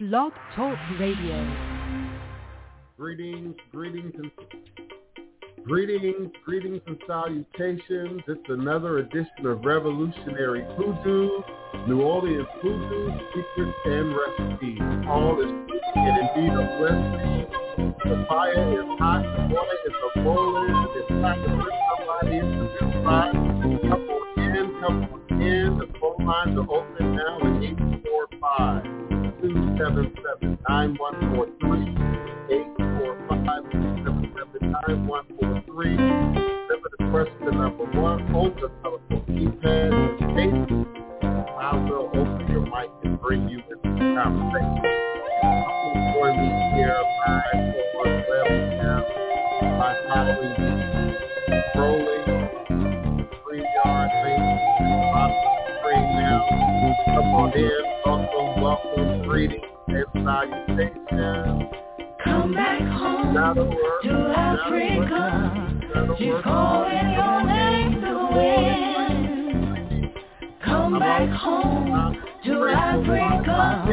Blog Talk Radio. Greetings, greetings, and greetings, greetings and salutations. It's another edition of Revolutionary Hoodoo, New Orleans Hoodoo, Secrets and Recipes. All is and indeed a blessing. The fire is hot, the water is a boiling. It's time to bring somebody into this spot. Come on in, come on in. The phone lines are open now at 845 277 9143. 845-277-9143. Remember to press the number one on the telephone keypad. I will open your mic and bring you the conversation. Join me here live on webcam by following scrolling three yard bottom of the screen now. Come on in. Welcome, welcome, greetings and salutations. Come back home That'll work. to That'll Africa. work. She's work. calling your name to win. Come back home to Africa.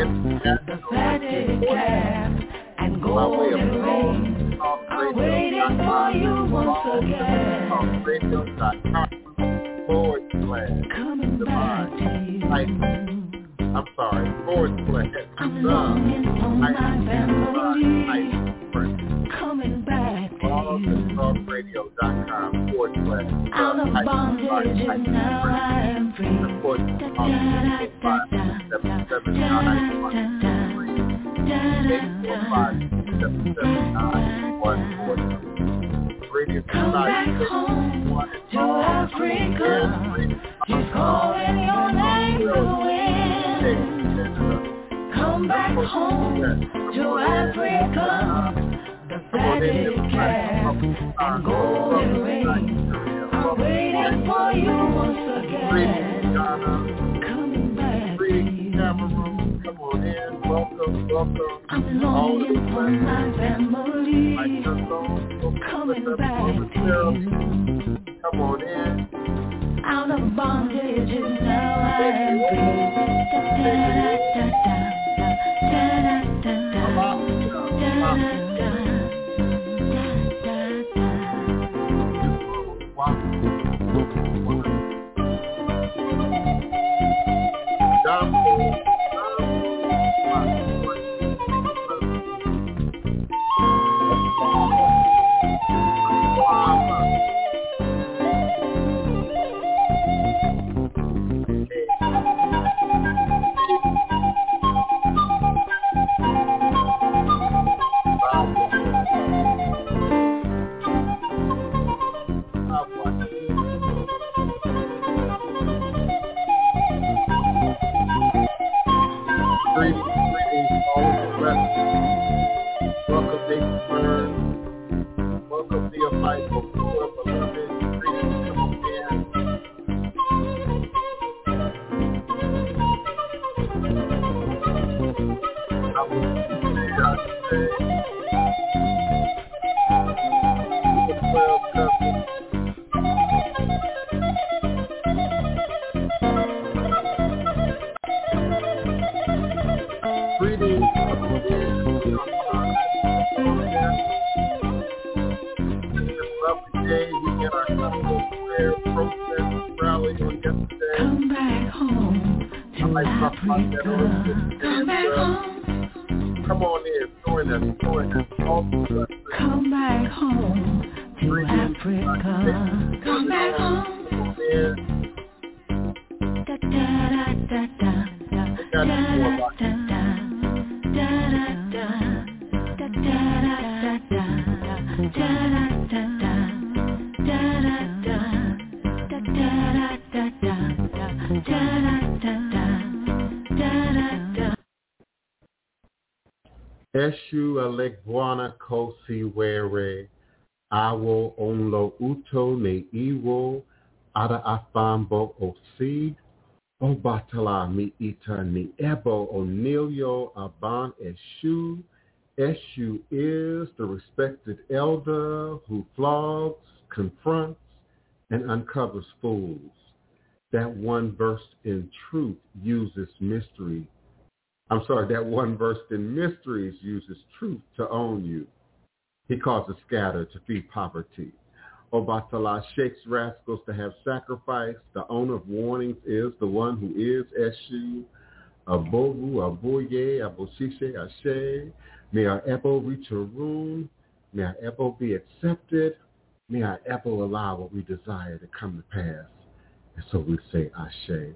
The fatted calf and golden ring are waiting for you once again forward slash divine hyphen. I'm sorry, forward slash the hyphen Coming back Blogtalkradio.com forward slash Out of bondage and now I am free. Support Radio Society. Come back home to Africa. She's calling your name win. Come back home to Africa. The fatted calf and golden ring are waiting for you once again. Coming back you. Come. I'm longing for my family. Coming back to you. Come on in. Out of bondage and now I am free. Africa. Eshu alegwana kosiwere awo onlo uto ne iwo ada afambo osi obatala mi ita ni ebo onilio aban eshu Eshu is the respected elder who flogs, confronts, and uncovers fools. That one versed in truth uses mystery. I'm sorry, that one versed in mysteries uses truth to own you. He causes scatter to feed poverty. Obatala shakes rascals to have sacrifice. The owner of warnings is the one who is Eshu. Abogu, Aboye, Aboshishe, Ashe. May our apple reach a room. May our apple be accepted. May our apple allow what we desire to come to pass. And so we say Ashe.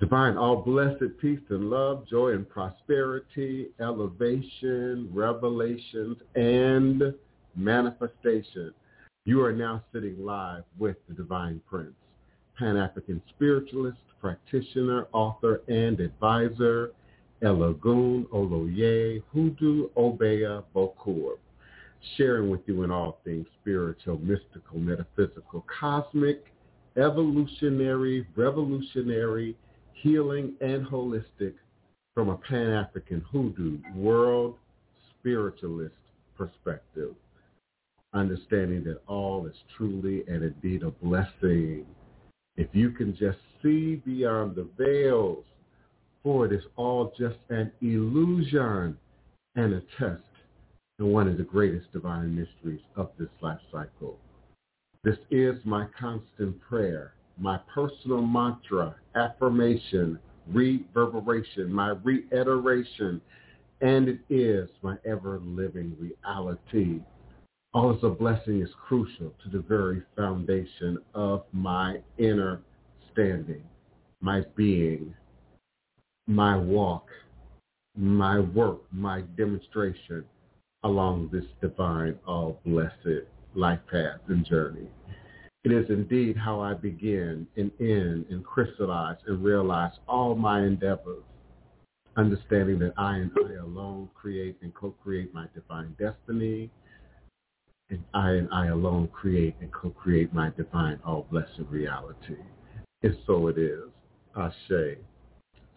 Divine, all blessed peace and love, joy and prosperity, elevation, revelations, and manifestation. You are now sitting live with the Divine Prince, Pan-African spiritualist, practitioner, author, and advisor, Elagun Oloye Hoodoo Obeah Bokor, sharing with you in all things spiritual, mystical, metaphysical, cosmic, evolutionary, revolutionary, healing, and holistic from a Pan-African hoodoo world spiritualist perspective. Understanding that all is truly and indeed a blessing. If you can just see beyond the veils for it is all just an illusion and a test in one of the greatest divine mysteries of this life cycle. This is my constant prayer, my personal mantra, affirmation, reverberation, my reiteration, and it is my ever-living reality. All as a blessing is crucial to the very foundation of my inner standing, my being, my walk, my work, my demonstration along this divine, all blessed life path and journey. It is indeed how I begin and end and crystallize and realize all my endeavors, understanding that I and I alone create and co-create my divine destiny, and I and I alone create and co-create my divine, all blessed reality. And so it is. Ashe.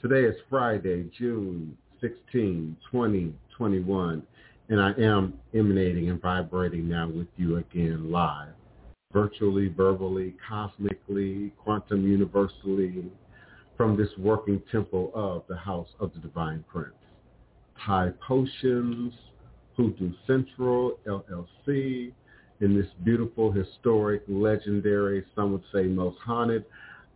Today is Friday, June 16, 2021, and I am emanating and vibrating now with you again live, virtually, verbally, cosmically, quantum universally, from this working temple of the House of the Divine Prince. Thai Potions, Hoodoo Central, LLC, in this beautiful, historic, legendary, some would say most haunted,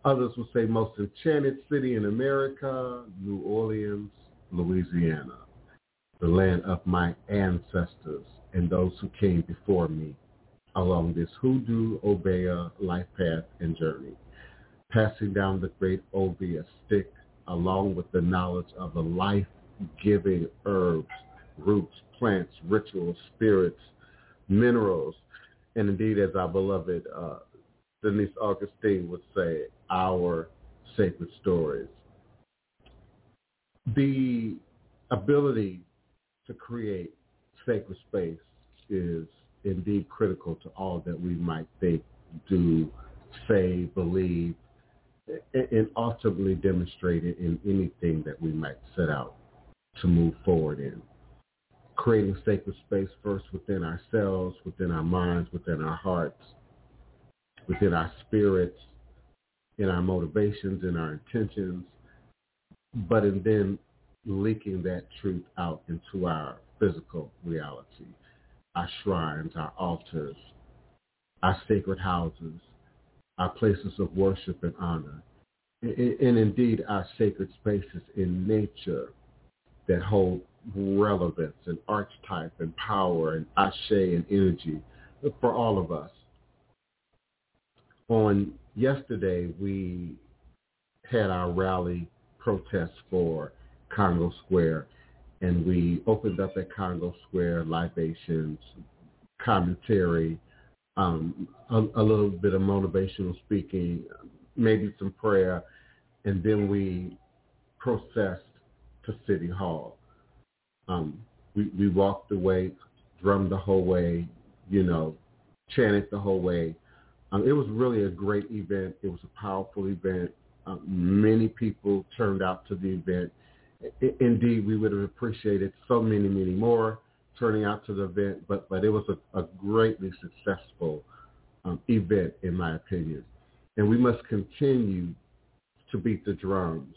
Others would say most enchanted city in America, New Orleans, Louisiana, the land of my ancestors and those who came before me along this hoodoo Obeah life path and journey, passing down the great Obeah stick along with the knowledge of the life-giving herbs, roots, plants, rituals, spirits, minerals, and indeed as our beloved uh, Denise Augustine would say, our sacred stories. The ability to create sacred space is indeed critical to all that we might think, do, say, believe, and ultimately demonstrate it in anything that we might set out to move forward in. Creating sacred space first within ourselves, within our minds, within our hearts, within our spirits, in our motivations, in our intentions, but in then leaking that truth out into our physical reality, our shrines, our altars, our sacred houses, our places of worship and honor, and indeed our sacred spaces in nature that hold relevance and archetype and power and ashe and energy for all of us. On yesterday, we had our rally protest for Congo Square, and we opened up at Congo Square libations, commentary, um, a, a little bit of motivational speaking, maybe some prayer, and then we processed to City Hall. Um, We, we walked away, drummed the whole way, you know, chanted the whole way. Um, it was really a great event. It was a powerful event. Um, many people turned out to the event. Indeed, we would have appreciated so many, many more turning out to the event, but, but it was a, a greatly successful um, event, in my opinion. And we must continue to beat the drums.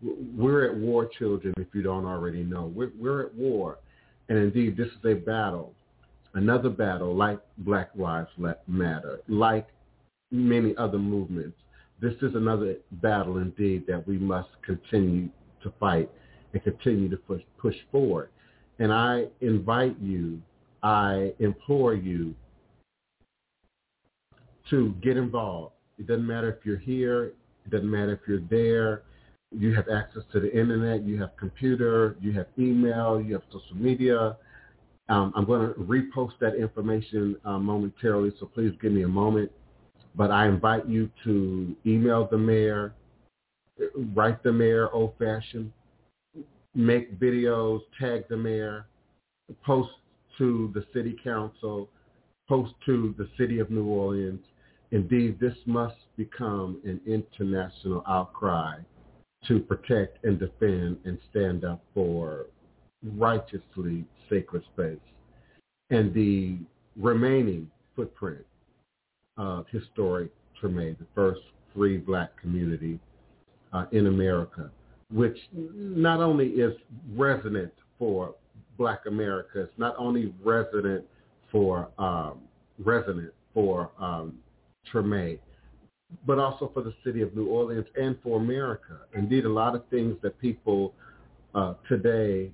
We're at war, children, if you don't already know. We're, we're at war. And indeed, this is a battle, another battle like Black Lives Matter, like many other movements. This is another battle indeed that we must continue to fight and continue to push, push forward. And I invite you, I implore you to get involved. It doesn't matter if you're here. It doesn't matter if you're there. You have access to the internet. You have computer. You have email. You have social media. Um, I'm going to repost that information uh, momentarily, so please give me a moment. But I invite you to email the mayor, write the mayor old-fashioned, make videos, tag the mayor, post to the city council, post to the city of New Orleans. Indeed, this must become an international outcry to protect and defend and stand up for righteously sacred space. And the remaining footprint of historic Treme, the first free black community uh, in America, which not only is resonant for Black America, it's not only resident for um, resident for um, Treme, but also for the city of New Orleans and for America. Indeed, a lot of things that people uh, today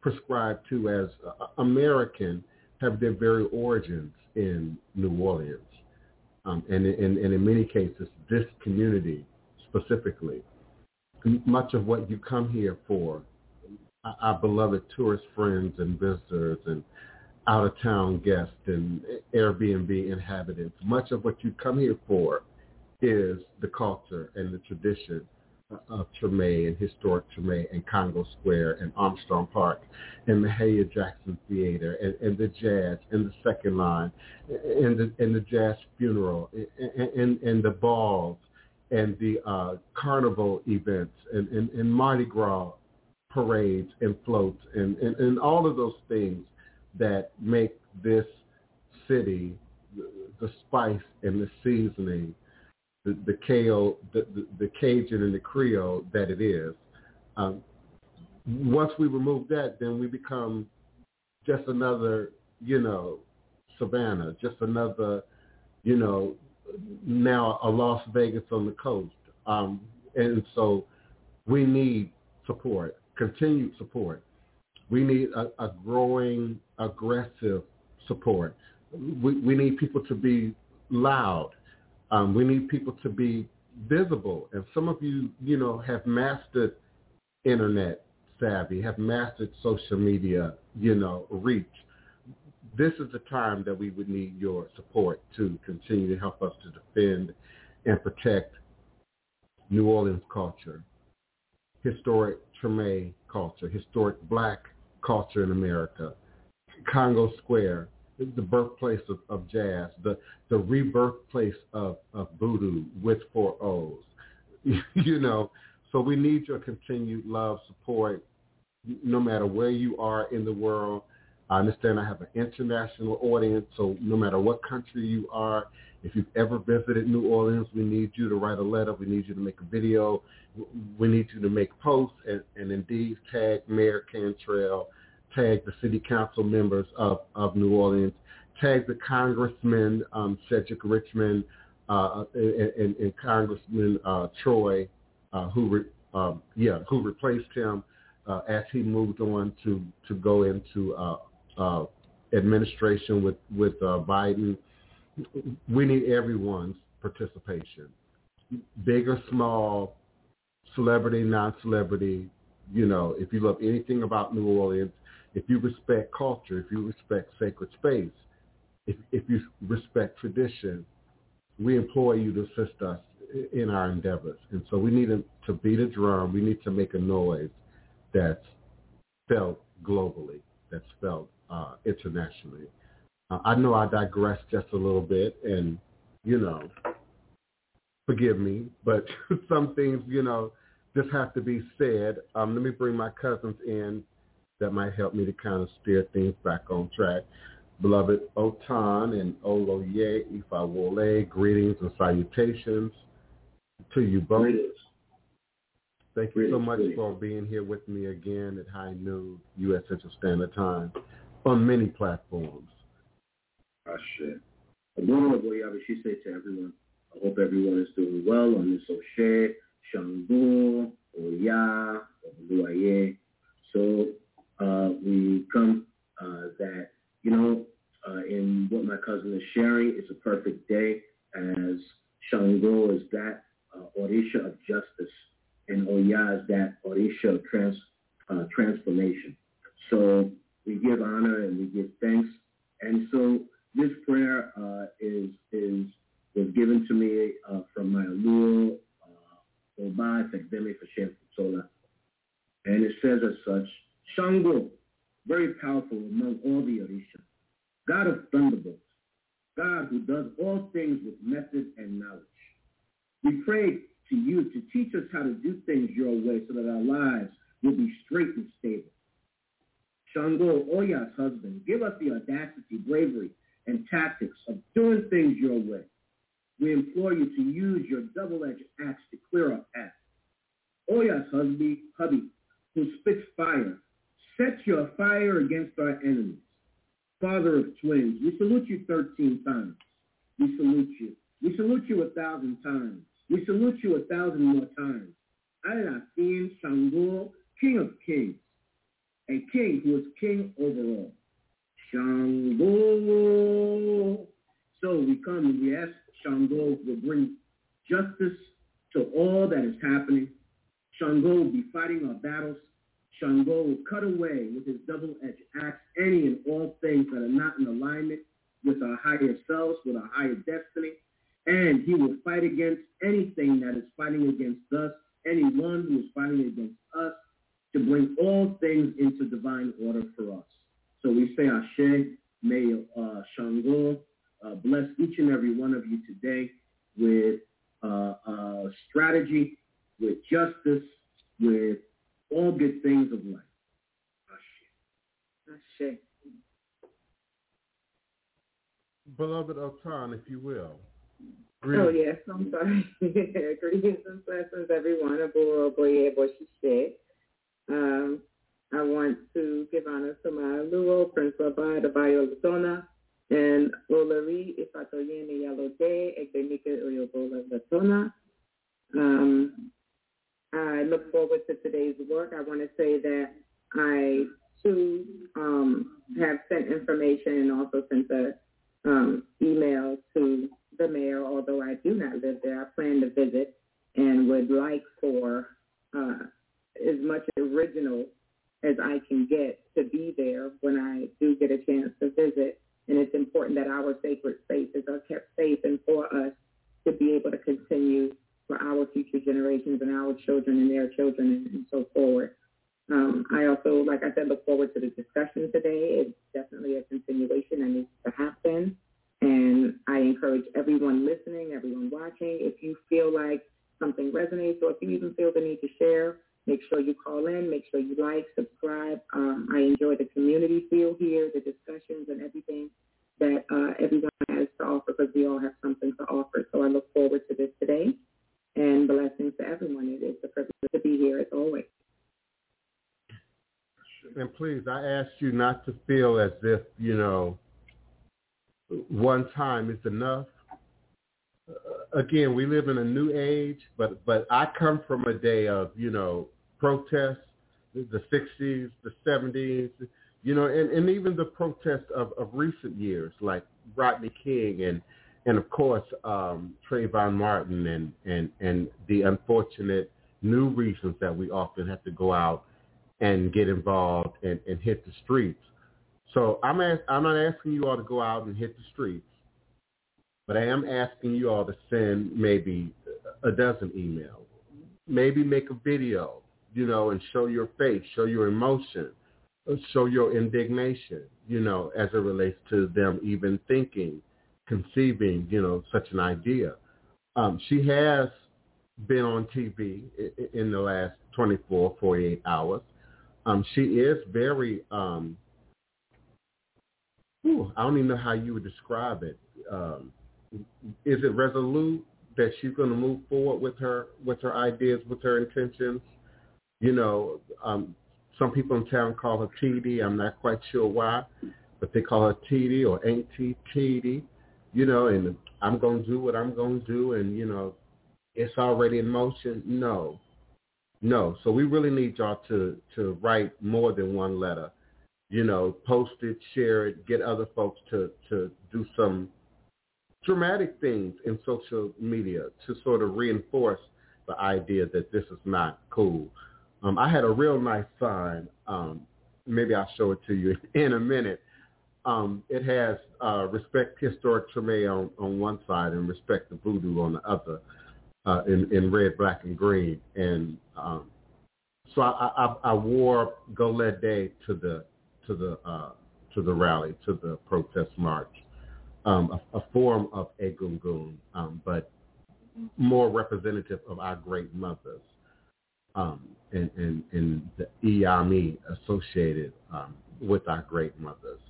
prescribe to as uh, American have their very origins in New Orleans. Um, and, and, and in many cases, this community specifically. Much of what you come here for, our beloved tourist friends and visitors and out-of-town guests and Airbnb inhabitants, much of what you come here for is the culture and the tradition of Treme and historic Treme and Congo Square and Armstrong Park and the Mahalia Jackson Theater and, and the jazz and the second line and the, and the jazz funeral and, and, and the balls and the uh, carnival events and, and, and Mardi Gras parades and floats and, and, and all of those things that make this city the, spice and the seasoning, the, the kale, the, the, the Cajun and the Creole that it is. Um, once we remove that, then we become just another, you know, Savannah, just another, you know, now a Las Vegas on the coast. Um, and so we need support, continued support. We need a, a growing, aggressive support. We, we need people to be loud. Um, we need people to be visible. And some of you, you know, have mastered internet savvy, have mastered social media, you know, reach this is the time that we would need your support to continue to help us to defend and protect New Orleans culture, historic Treme culture, historic black culture in America, Congo Square, the birthplace of, of jazz, the, the rebirth place of, of voodoo with four O's. you know, so we need your continued love, support, no matter where you are in the world, I understand I have an international audience, so no matter what country you are, if you've ever visited New Orleans, we need you to write a letter. We need you to make a video. We need you to make posts and, and indeed tag Mayor Cantrell, tag the city council members of, of New Orleans, tag the Congressman um, Cedric Richmond uh, and, and, Congressman uh, Troy, uh, who re, um, yeah who replaced him uh, as he moved on to to go into uh, administration with with uh, Biden. We need everyone's participation, big or small, celebrity, non-celebrity. You know, if you love anything about New Orleans, if you respect culture, if you respect sacred space, if, if you respect tradition, we implore you to assist us in our endeavors. And so we need to beat a drum. We need to make a noise that's felt globally, that's felt uh, internationally. Uh, I know I digressed just a little bit, and you know, forgive me, but some things, you know, just have to be said. Um, let me bring my cousins in that might help me to kind of steer things back on track. Beloved Otun and Oloye Ifawole, greetings and salutations to you both. Greetings. Thank you Greetings, so much greetings. for being here with me again at high noon U.S. Central Standard Time on many platforms. Ashe. Agora she say to everyone, I hope everyone is doing well on this Oshe, Shango, Oya, Oluwaye. So uh, we come uh, that, you know, uh, in what my cousin is sharing, it's a perfect day as Shango is that uh, Orisha of justice and Oya is that Orisha of trans, uh, transformation. So we give honor and we give thanks. And so this prayer uh, is is was given to me uh, from my Aluo uh, Oba. And it says as such, Shango, very powerful among all the Orisha, God of thunderbolts, God who does all things with method and knowledge. We pray to you to teach us how to do things your way so that our lives will be straight and stable. Shango, Oya's husband, give us the audacity, bravery, and tactics of doing things your way. We implore you to use your double-edged axe to clear our path. Oya's husband, hubby, who spits fire, set your fire against our enemies. Father of twins, we salute you 13 times. We salute you. We salute you a thousand times. We salute you a thousand more times. Alaafin Shango, King of Kings, a king who is king over all. Shango. So we come and we ask Shango will bring justice to all that is happening. Shango will be fighting our battles. Shango will cut away with his double-edged axe any and all things that are not in alignment with our higher selves, with our higher destiny. And he will fight against anything that is fighting against us, anyone who is fighting against us, to bring all things into divine order for us. So we say Ashe, may uh, Shango uh, bless each and every one of you today with uh, uh, strategy, with justice, with all good things of life. Ashe. Ashe. Beloved Otun, if you will. Oh yes, I'm sorry. Greetings and blessings, everyone. Aburo Boye Um, I want to give honor to my Luo, Prince Rabbi Adebayo Latona, and Olari Ifatoyene Yalode, Egbenike Oyobola Latona. Um, I look forward to today's work. I want to say that I too um, have sent information and also sent a um, email to the mayor, although I do not live there. I plan to visit and would like for uh, as much original as I can get to be there when I do get a chance to visit. And it's important that our sacred spaces are kept safe and for us to be able to continue for our future generations and our children and their children and, so forward. Um, I also, like I said, look forward to the discussion today. It's definitely a continuation that needs to happen. And I encourage everyone listening, everyone watching, if you feel like something resonates or if you even feel the need to share, make sure you call in, make sure you like, subscribe. Um, I enjoy the community feel here, the discussions and everything that uh, everyone has to offer because we all have something to offer. So I look forward to this today and blessings to everyone. It is a privilege to be here as always. And please, I ask you not to feel as if, you know, one time is enough. Again, we live in a new age, but but I come from a day of, you know, protests, the, the 60s, the 70s, you know, and, and even the protests of, of recent years, like Rodney King and, and of course, um, Trayvon Martin and, and, and the unfortunate new reasons that we often have to go out and get involved and, and hit the streets. So I'm ask, I'm not asking you all to go out and hit the streets, but I am asking you all to send maybe a dozen emails, maybe make a video, you know, and show your face, show your emotion, show your indignation, you know, as it relates to them even thinking, conceiving, you know, such an idea. Um, she has been on TV in the last 24, 48 hours. Um, she is very, um, whew, I don't even know how you would describe it. Um, is it resolute that she's going to move forward with her with her ideas, with her intentions? You know, um, some people in town call her TD. I'm not quite sure why, but they call her TD or Ain't TD. You know, and I'm going to do what I'm going to do, and you know, it's already in motion. No, no. So we really need y'all to to write more than one letter. You know, post it, share it, get other folks to to do some dramatic things in social media to sort of reinforce the idea that this is not cool. Um, I had a real nice sign. Um, maybe I'll show it to you in a minute. Um, it has uh, respect historic Treme on, on one side and respect the voodoo on the other uh, in, in red, black, and green. And um, so I, I, I wore Gelede to the to the uh, to the rally, to the protest march, um, a, a, form of Egungun, um, but more representative of our great mothers um, and, and, and the Iyami associated um, with our great mothers.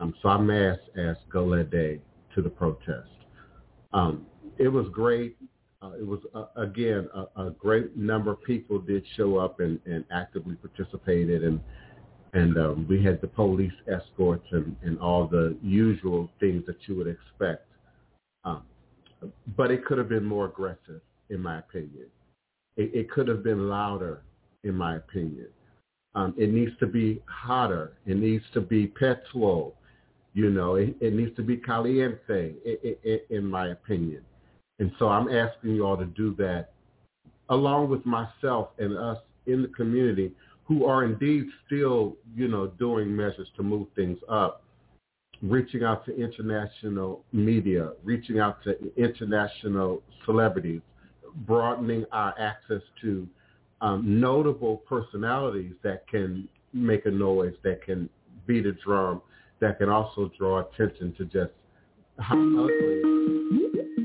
Um, so I masked as Gelede to the protest. Um, it was great. Uh, it was, uh, again, a, a, great number of people did show up and, and actively participated. And, and um, we had the police escorts and, and all the usual things that you would expect. Um, but it could have been more aggressive, in my opinion. It, it could have been louder, in my opinion. Um, it needs to be hotter. It needs to be petuo. You know, it, it needs to be caliente, in my opinion. And so I'm asking you all to do that along with myself and us in the community who are indeed still, you know, doing measures to move things up, reaching out to international media, reaching out to international celebrities, broadening our access to um, notable personalities that can make a noise, that can beat a drum, that can also draw attention to just how ugly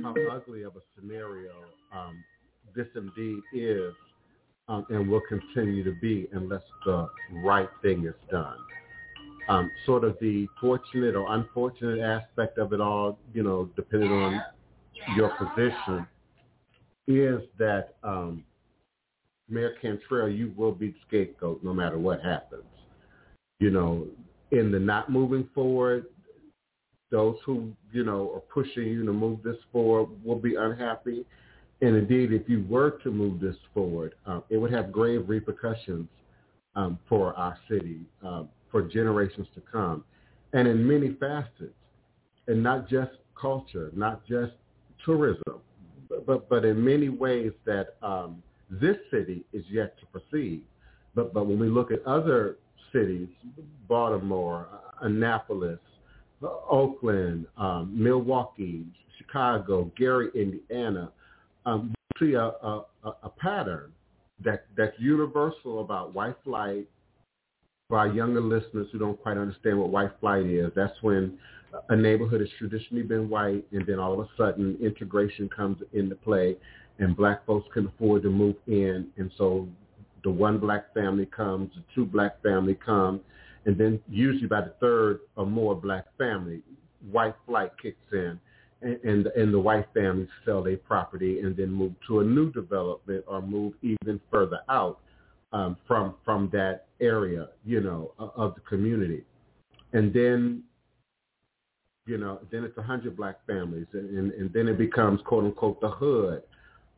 how ugly of a scenario um, this indeed is um, and will continue to be unless the right thing is done. Um, sort of the fortunate or unfortunate aspect of it all, you know, depending on your position, is that um, Mayor Cantrell, you will be the scapegoat no matter what happens. You know, in the not moving forward, those who, you know, are pushing you to move this forward will be unhappy. And indeed, if you were to move this forward, um, it would have grave repercussions um, for our city, um, for generations to come, and in many facets, and not just culture, not just tourism, but, but, in many ways that um, this city is yet to proceed. But, but when we look at other cities, Baltimore, Annapolis, Oakland, um, Milwaukee, Chicago, Gary, Indiana, um, see a, a, a pattern that that's universal about white flight. For our younger listeners who don't quite understand what white flight is, that's when a neighborhood has traditionally been white, and then all of a sudden integration comes into play, and black folks can afford to move in, and so the one black family comes, the two black family come, and then usually by the third or more black family, white flight kicks in, and and, the white families sell their property and then move to a new development or move even further out um, from from that area, you know, of the community, and then you know, then it's a hundred black families, and, and, and then it becomes quote unquote the hood,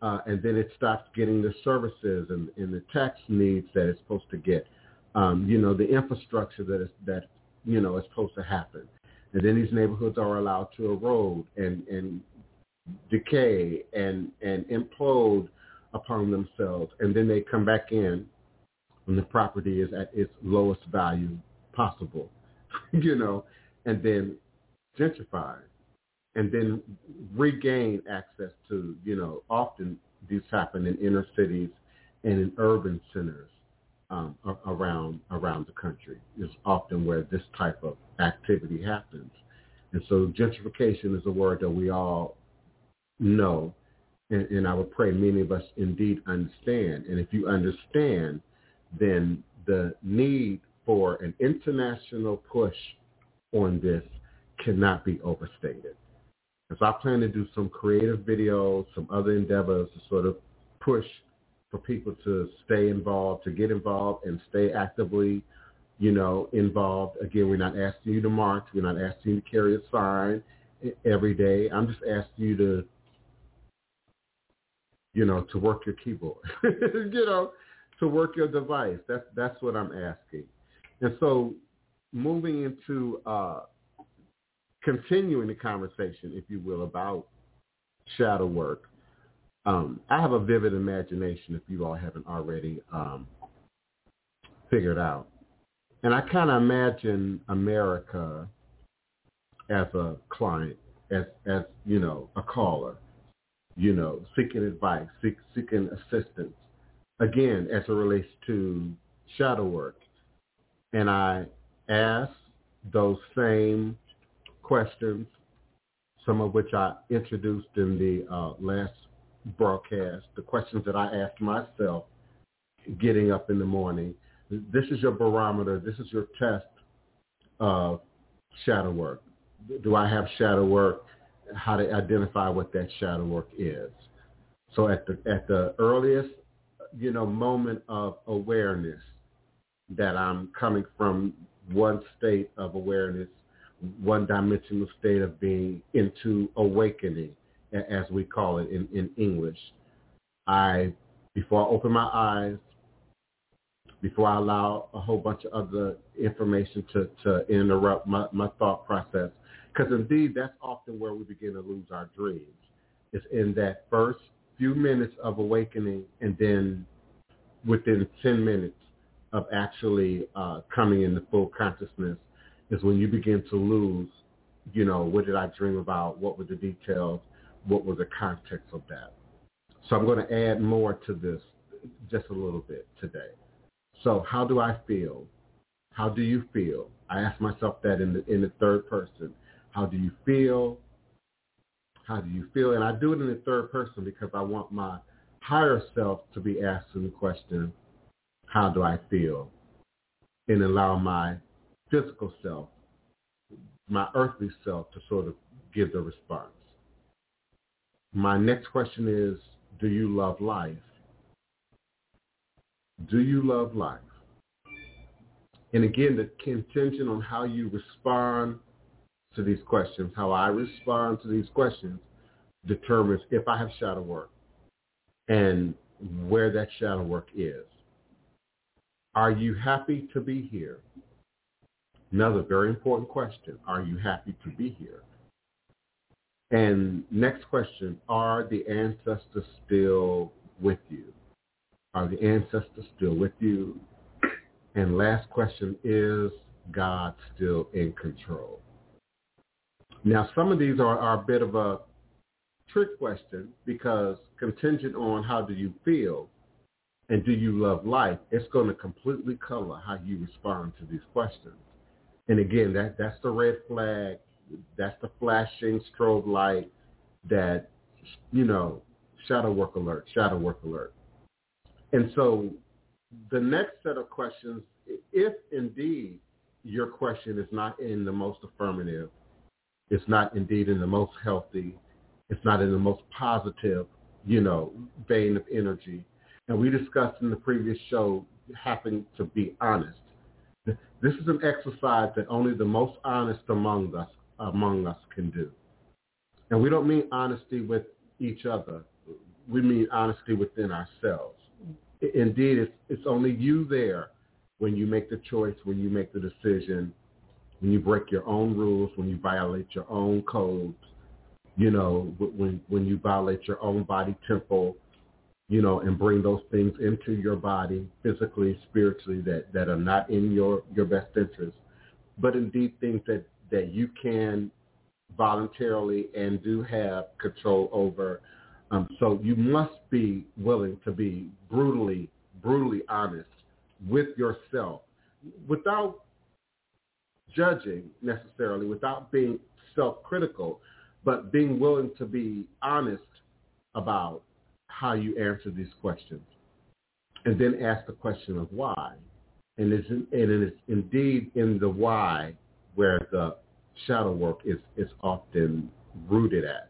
uh, and then it stops getting the services and, and the tax needs that it's supposed to get, um, you know, the infrastructure that is that you know is supposed to happen, and then these neighborhoods are allowed to erode and and decay and and implode upon themselves, and then they come back in when the property is at its lowest value possible, you know, and then gentrify and then regain access to, you know, often these happen in inner cities and in urban centers. Um, around around the country. Is often where this type of activity happens, and so gentrification is a word that we all know, and, and I would pray many of us indeed understand. And if you understand, then the need for an international push on this cannot be overstated. So I plan to do some creative videos, some other endeavors to sort of push for people to stay involved, to get involved and stay actively, you know, involved. Again, we're not asking you to march. We're not asking you to carry a sign every day. I'm just asking you to, you know, to work your keyboard, you know, to work your device. That's that's what I'm asking. And so, moving into uh, continuing the conversation, if you will, about shadow work. Um, I have a vivid imagination if you all haven't already um, figured out. And I kind of imagine America as a client, as, as, you know, a caller, you know, seeking advice, seek, seeking assistance, again, as it relates to shadow work. And I ask those same questions, some of which I introduced in the uh, last broadcast, the questions that I asked myself getting up in the morning. This is your barometer. This is your test of shadow work. Do I have shadow work? How to identify what that shadow work is. So at the at the earliest, you know, moment of awareness that I'm coming from one state of awareness, one dimensional state of being into awakening as we call it in, in English. I, before I open my eyes, before I allow a whole bunch of other information to, to interrupt my, my thought process, because indeed that's often where we begin to lose our dreams. It's in that first few minutes of awakening and then within 10 minutes of actually uh, coming into full consciousness is when you begin to lose, you know, what did I dream about? What were the details? What was the context of that. So I'm going to add more to this just a little bit today. So how do I feel? How do you feel? I ask myself that in the in the third person. How do you feel? How do you feel? And I do it in the third person because I want my higher self to be asking the question, how do I feel? And allow my physical self, my earthly self to sort of give the response. My next question is, do you love life? Do you love life? And again, the contention on how you respond to these questions, how I respond to these questions, determines if I have shadow work and where that shadow work is. Are you happy to be here? Another very important question. Are you happy to be here? And next question, are the ancestors still with you? Are the ancestors still with you? And last question, is God still in control? Now, some of these are, are a bit of a trick question because contingent on how do you feel and do you love life, it's going to completely color how you respond to these questions. And again, that, that's the red flag that's the flashing strobe light that, you know, shadow work alert, shadow work alert. And so the next set of questions, if indeed your question is not in the most affirmative, it's not indeed in the most healthy, it's not in the most positive, you know, vein of energy. And we discussed in the previous show having to be honest. This is an exercise that only the most honest among us among us can do. And we don't mean honesty with each other. We mean honesty within ourselves. Indeed, it's, it's only you there when you make the choice, when you make the decision, when you break your own rules, when you violate your own codes, you know, when, when you violate your own body temple, you know, and bring those things into your body physically, spiritually that, that are not in your, your best interest, but indeed things that that you can voluntarily and do have control over. Um, so you must be willing to be brutally, brutally honest with yourself without judging necessarily, without being self-critical, but being willing to be honest about how you answer these questions. And then ask the question of why. And it's, and it is indeed in the why where the shadow work is, is often rooted at.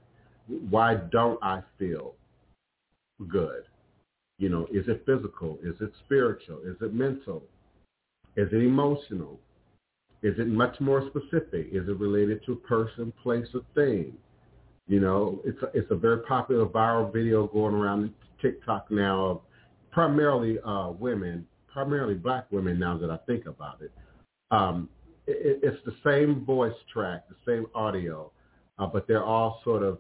Why don't I feel good? You know, is it physical? Is it spiritual? Is it mental? Is it emotional? Is it much more specific? Is it related to a person, place, or thing? You know, it's a, it's a very popular viral video going around TikTok now, of primarily uh, women, primarily black women. Now that I think about it, um, it it's the same voice track, the same audio, uh, but they're all sort of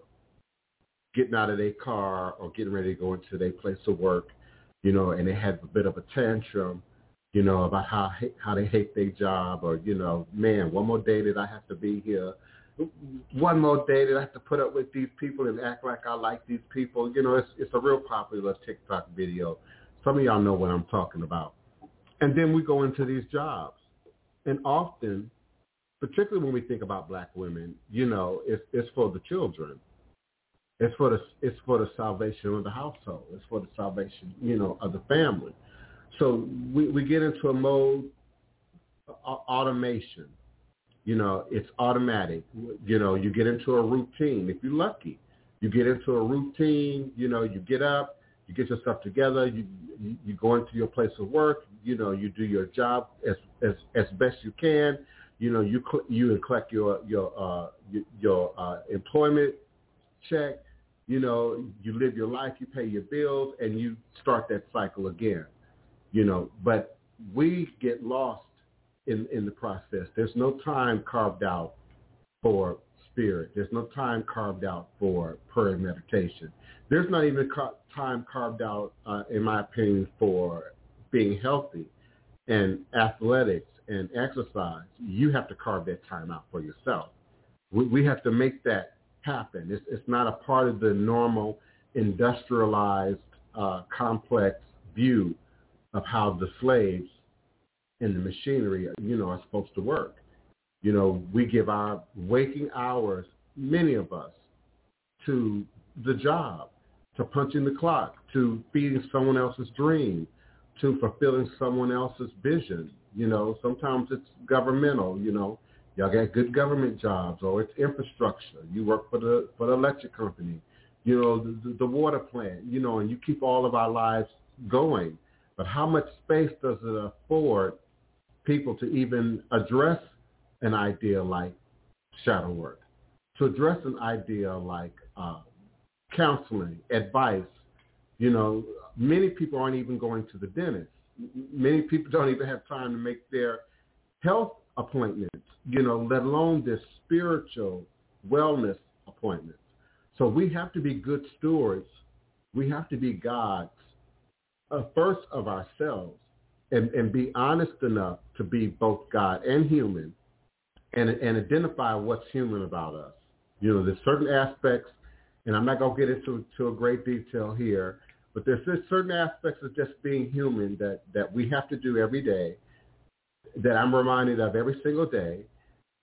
getting out of their car or getting ready to go into their place of work, you know, and they had a bit of a tantrum, you know, about how how they hate their job or, you know, man, one more day that I have to be here. One more day that I have to put up with these people and act like I like these people. You know, it's it's a real popular TikTok video. Some of y'all know what I'm talking about. And then we go into these jobs. And often, particularly when we think about black women, you know, it's it's for the children it's for the it's for the salvation of the household. It's for the salvation, you know, of the family. So we, we get into a mode of automation. You know, it's automatic. You know, you get into a routine. If you're lucky, you get into a routine. You know, you get up, you get yourself together, you you, you go into your place of work. You know, you do your job as as as best you can. You know, you you collect your your uh, your, uh, employment check you know, you live your life, you pay your bills, and you start that cycle again. You know, but we get lost in in the process. There's no time carved out for spirit. There's no time carved out for prayer and meditation. There's not even time carved out, uh, in my opinion, for being healthy and athletics and exercise. You have to carve that time out for yourself. We, we have to make that happen. It's, it's not a part of the normal industrialized, uh, complex view of how the slaves and the machinery, you know, are supposed to work. You know, we give our waking hours, many of us, to the job, to punching the clock, to feeding someone else's dream, to fulfilling someone else's vision. You know, sometimes it's governmental, you know, Y'all got good government jobs, or it's infrastructure. You work for the for the electric company, you know, the, the water plant, you know, and you keep all of our lives going. But how much space does it afford people to even address an idea like shadow work, to address an idea like uh, counseling, advice? You know, many people aren't even going to the dentist. Many people don't even have time to make their health appointments you know, let alone this spiritual wellness appointments. So we have to be good stewards. We have to be gods uh, first of ourselves and, and be honest enough to be both God and human and, and identify what's human about us. You know, there's certain aspects, and I'm not going to get into to a great detail here, but there's, certain aspects of just being human that, that we have to do every day that I'm reminded of every single day.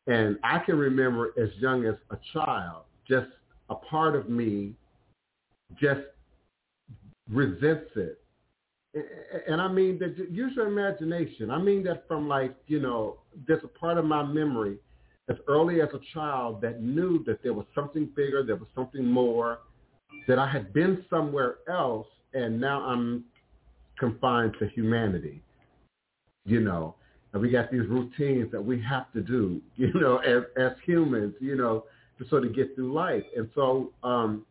And I can remember as young as a child, just a part of me just resents it. And I mean that use your imagination. I mean that from like, you know, there's a part of my memory as early as a child that knew that there was something bigger, there was something more, that I had been somewhere else and now I'm confined to humanity. You know, and we got these routines that we have to do, you know, as, as humans, you know, to sort of get through life. And so um,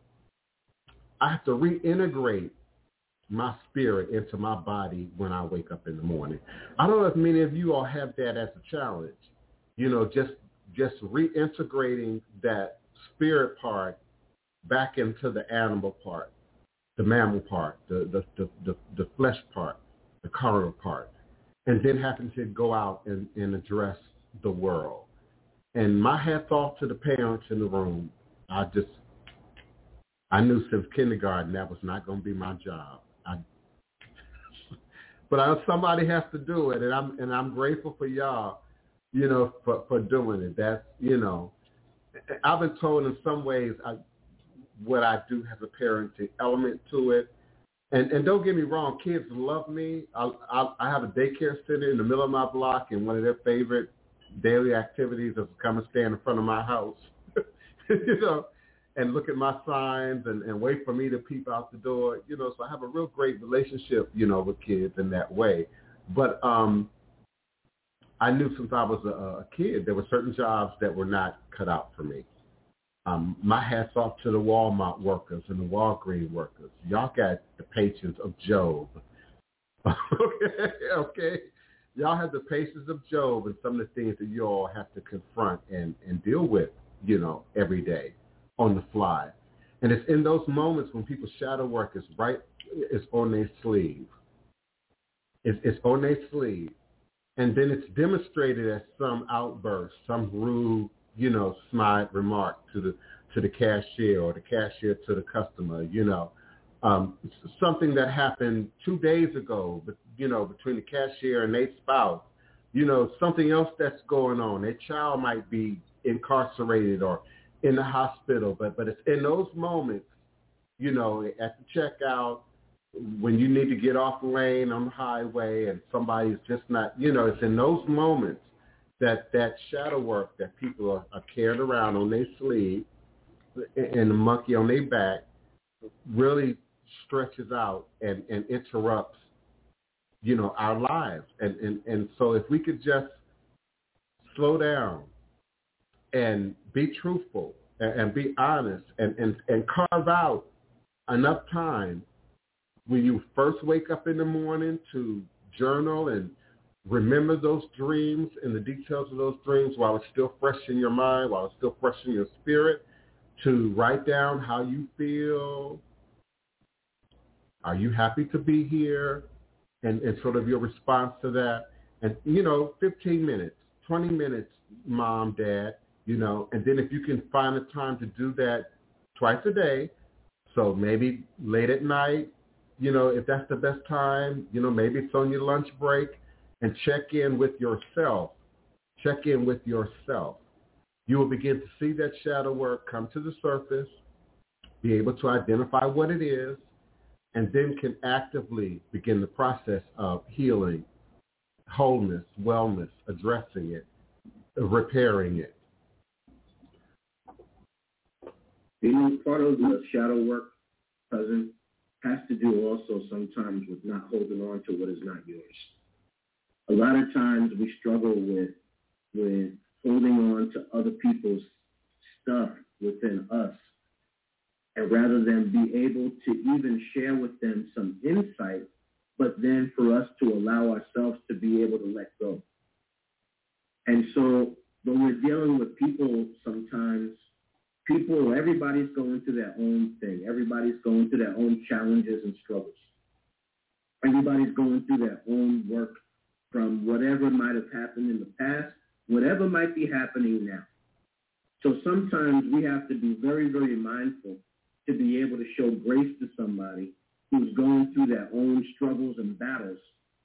I have to reintegrate my spirit into my body when I wake up in the morning. I don't know if many of you all have that as a challenge, you know, just just reintegrating that spirit part back into the animal part, the mammal part, the the the, the, the flesh part, the carnal part and then having to go out and, and address the world. And my hats off to the parents in the room. I just, I knew since kindergarten that was not going to be my job. I, but I, somebody has to do it, and I'm and I'm grateful for y'all, you know, for for doing it. That's you know, I've been told in some ways I, what I do has a parenting element to it. And and don't get me wrong, kids love me. I, I I have a daycare center in the middle of my block, and one of their favorite daily activities is to come and stand in front of my house, you know, and look at my signs and, and wait for me to peep out the door, you know. So I have a real great relationship, you know, with kids in that way. But um, I knew since I was a, a kid there were certain jobs that were not cut out for me. Um, my hat's off to the Walmart workers and the Walgreens workers. Y'all got the patience of Job. okay, okay. Y'all have the patience of Job and some of the things that you all have to confront and, and deal with, you know, every day on the fly. And it's in those moments when people's shadow work is right, is on their sleeve. It's, it's on their sleeve. And then it's demonstrated as some outburst, some rude you know, snide remark to the to the cashier or the cashier to the customer, you know. Um, something that happened two days ago, but you know, between the cashier and their spouse, you know, something else that's going on. Their child might be incarcerated or in the hospital, but but it's in those moments, you know, at the checkout, when you need to get off the lane on the highway and somebody's just not, you know, it's in those moments that that shadow work that people are, are carried around on their sleeve and the monkey on their back really stretches out and, and interrupts, you know, our lives. And, and, and so if we could just slow down and be truthful and, and be honest and, and, and carve out enough time when you first wake up in the morning to journal and remember those dreams and the details of those dreams while it's still fresh in your mind, while it's still fresh in your spirit, to write down how you feel. Are you happy to be here? And, and sort of your response to that. And, you know, 15 minutes, 20 minutes, mom, dad, you know, and then if you can find a time to do that twice a day, so maybe late at night, you know, if that's the best time, you know, maybe it's on your lunch break, and check in with yourself. Check in with yourself. You will begin to see that shadow work come to the surface, be able to identify what it is, and then can actively begin the process of healing, wholeness, wellness, addressing it, repairing it. Know, part of the shadow work, cousin, has to do also sometimes with not holding on to what is not yours a lot of times we struggle with with holding on to other people's stuff within us. And rather than be able to even share with them some insight, but then for us to allow ourselves to be able to let go. And so when we're dealing with people sometimes, people, everybody's going through their own thing. Everybody's going through their own challenges and struggles. Everybody's going through their own work from whatever might have happened in the past, whatever might be happening now. So sometimes we have to be very, very mindful to be able to show grace to somebody who's going through their own struggles and battles,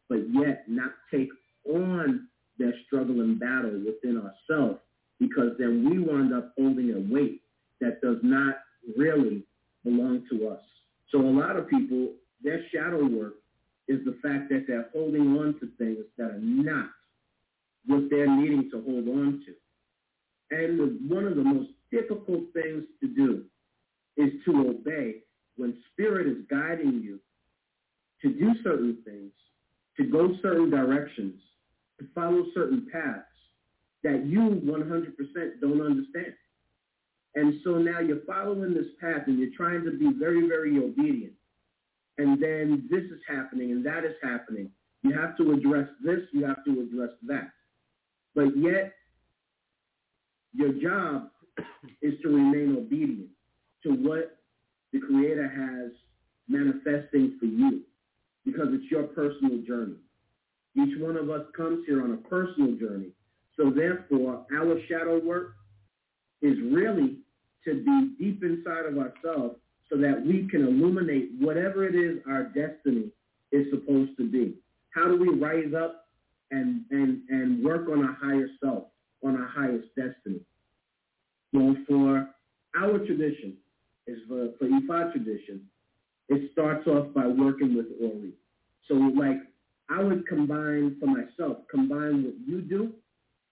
but yet not take on their struggle and battle within ourselves because then we wind up holding a weight that does not really belong to us. So a lot of people, their shadow work is the fact that they're holding on to things that are not what they're needing to hold on to. And one of the most difficult things to do is to obey when spirit is guiding you to do certain things, to go certain directions, to follow certain paths that you 100% don't understand. And so now you're following this path and you're trying to be very, very obedient and then this is happening and that is happening. You have to address this, you have to address that. But yet, your job is to remain obedient to what the Creator has manifesting for you because it's your personal journey. Each one of us comes here on a personal journey. So therefore, our shadow work is really to be deep inside of ourselves so that we can illuminate whatever it is our destiny is supposed to be. how do we rise up and and and work on our higher self, on our highest destiny? Well, for our tradition, is for, for Ifa tradition, it starts off by working with Ori. So like I would combine for myself, combine what you do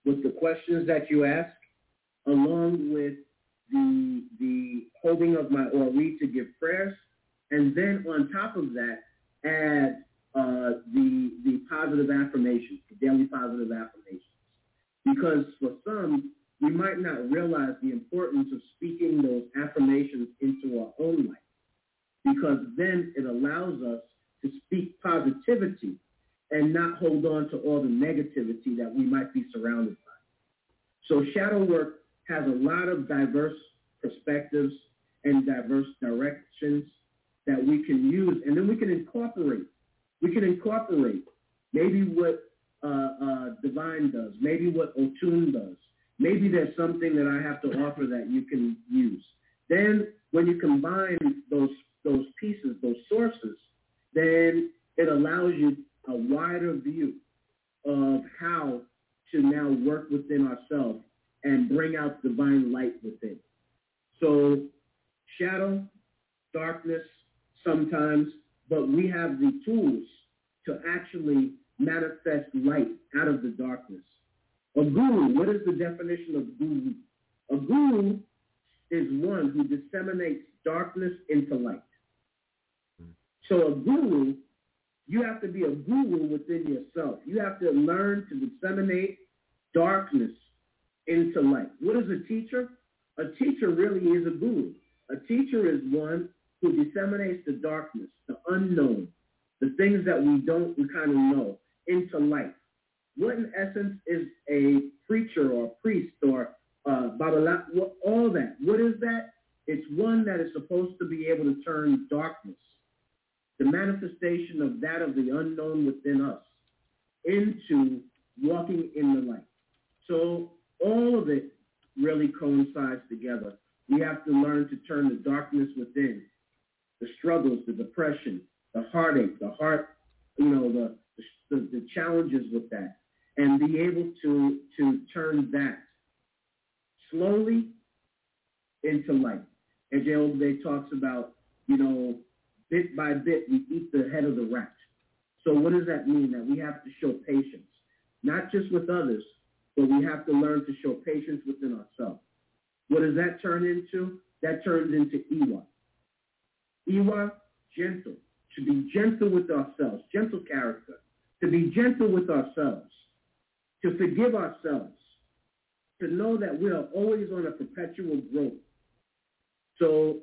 with the questions that you ask, along with the the holding of my Ori to give prayers, and then on top of that, add uh, the the positive affirmations, the daily positive affirmations. Because for some, we might not realize the importance of speaking those affirmations into our own life. Because then it allows us to speak positivity and not hold on to all the negativity that we might be surrounded by. So shadow work has a lot of diverse perspectives and diverse directions that we can use, and then we can incorporate. We can incorporate maybe what uh, uh, Divine does, maybe what Otun does. Maybe there's something that I have to offer that you can use. Then when you combine those those pieces, those sources, then it allows you a wider view of how to now work within ourselves and bring out divine light within. So shadow, darkness sometimes, but we have the tools to actually manifest light out of the darkness. A guru, what is the definition of guru? A guru is one who disseminates darkness into light. So a guru, you have to be a guru within yourself. You have to learn to disseminate darkness into light. What is a teacher? A teacher really is a guru. A teacher is one who disseminates the darkness, the unknown, the things that we don't we kind of know into light. What in essence is a preacher or a priest or uh, all that? What is that? It's one that is supposed to be able to turn darkness, the manifestation of that of the unknown within us, into walking in the light. So all of it really coincides together. We have to learn to turn the darkness within, the struggles, the depression, the heartache, the heart, you know, the, the, the challenges with that, and be able to, to turn that slowly into light. As Day talks about, you know, bit by bit, we eat the head of the rat. So what does that mean? That we have to show patience, not just with others, but we have to learn to show patience within ourselves. What does that turn into? That turns into Iwa. Iwa, gentle. To be gentle with ourselves, gentle character. To be gentle with ourselves. To forgive ourselves. To know that we are always on a perpetual growth. So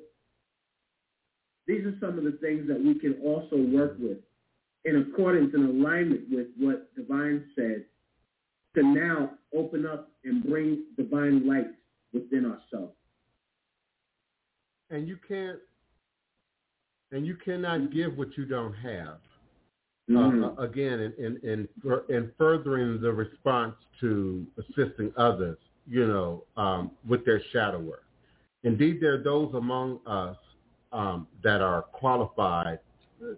these are some of the things that we can also work with in accordance and alignment with what Divine said to now open up and bring divine light within ourselves. And you can't and you cannot give what you don't have. Mm-hmm. Uh, again, in, in, in, in furthering the response to assisting others, you know, um, with their shadow work. Indeed, there are those among us um, that are qualified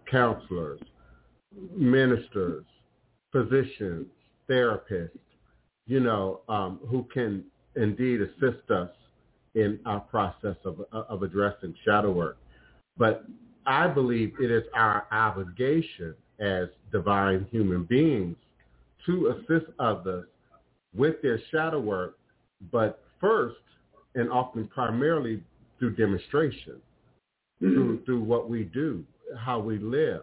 counselors, ministers, physicians, therapists, you know, um, who can indeed assist us in our process of, of addressing shadow work. But I believe it is our obligation as divine human beings to assist others with their shadow work, but first and often primarily through demonstration, mm-hmm. through, through what we do, how we live,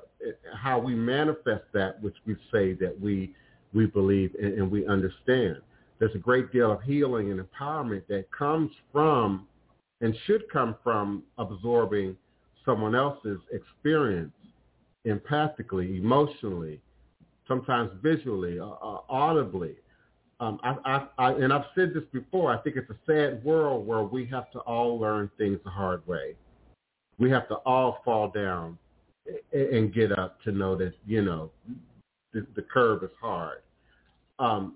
how we manifest that which we say that we we believe and, and we understand. There's a great deal of healing and empowerment that comes from and should come from absorbing someone else's experience empathically, emotionally, sometimes visually, uh, uh, audibly. Um, I, I, I, and I've said this before. I think it's a sad world where we have to all learn things the hard way. We have to all fall down and get up to know that you know the, curve is hard. Um,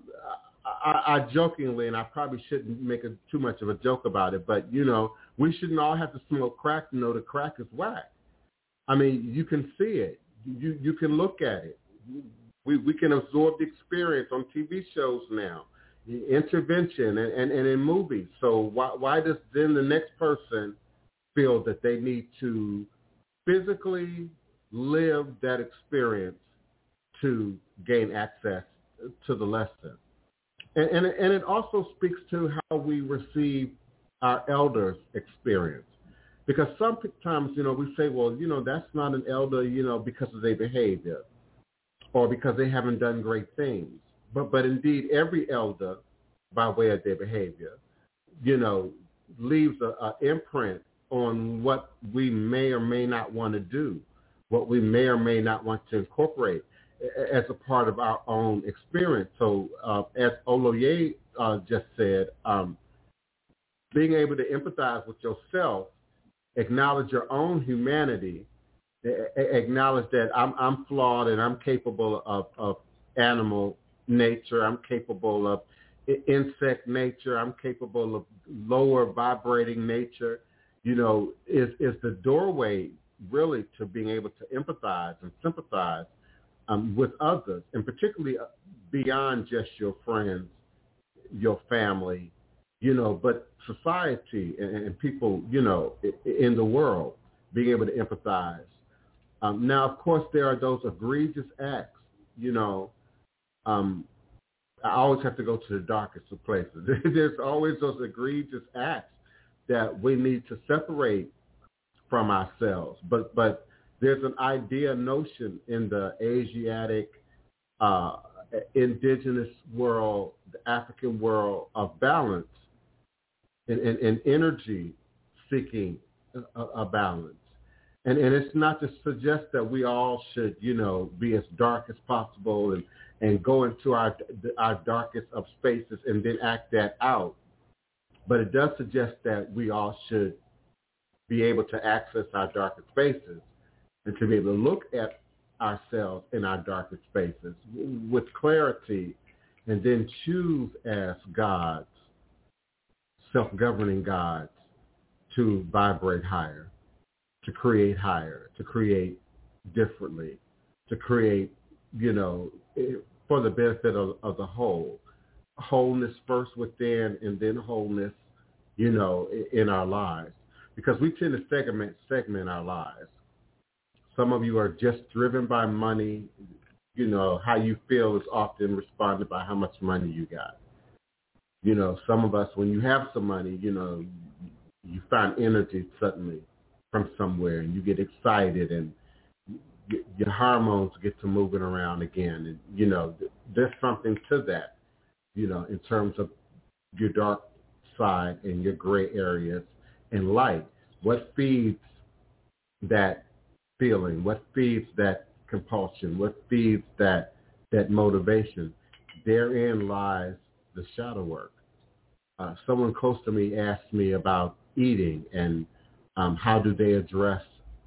I, I jokingly, and I probably shouldn't make a, too much of a joke about it, but you know, we shouldn't all have to smoke crack to know the crack is whack. I mean, you can see it, you you can look at it. We we can absorb the experience on TV shows now, intervention and, and, and in movies. So why why does then the next person feel that they need to physically live that experience to gain access to the lesson? And, and, and it also speaks to how we receive our elders' experience. Because sometimes, you know, we say, well, you know, that's not an elder, you know, because of their behavior or because they haven't done great things. But but indeed, every elder, by way of their behavior, you know, leaves a, a imprint on what we may or may not want to do, what we may or may not want to incorporate as a part of our own experience. So uh, as Oloye uh, just said, um, being able to empathize with yourself, acknowledge your own humanity, acknowledge that I'm, I'm flawed and I'm capable of, of animal nature. I'm capable of insect nature. I'm capable of lower vibrating nature. You know, is is the doorway really to being able to empathize and sympathize um, with others, and particularly uh, beyond just your friends, your family, you know, but society and, and people, you know, in the world, being able to empathize um, now, of course, there are those egregious acts. You know, um, I always have to go to the darkest of places. There's always those egregious acts that we need to separate from ourselves. But but there's an idea, notion in the Asiatic, uh, indigenous world, the African world of balance and, and, and energy seeking a, a balance. And and it's not to suggest that we all should you know be as dark as possible and and go into our our darkest of spaces and then act that out. But it does suggest that we all should be able to access our darkest spaces and to be able to look at ourselves in our darkest spaces with clarity and then choose as gods self-governing gods to vibrate higher to create higher, to create differently, to create, you know, for the benefit of, of the whole. Wholeness first within and then wholeness, you know, in our lives. Because we tend to segment segment our lives. Some of you are just driven by money. You know, how you feel is often responded by how much money you got. You know, some of us, when you have some money, you know, you find energy suddenly from somewhere and you get excited and your hormones get to moving around again. And, you know, there's something to that, you know, in terms of your dark side and your gray areas and light. What feeds that feeling? What feeds that compulsion? What feeds that that motivation? Therein lies the shadow work. Uh, someone close to me asked me about eating and um, how do they address,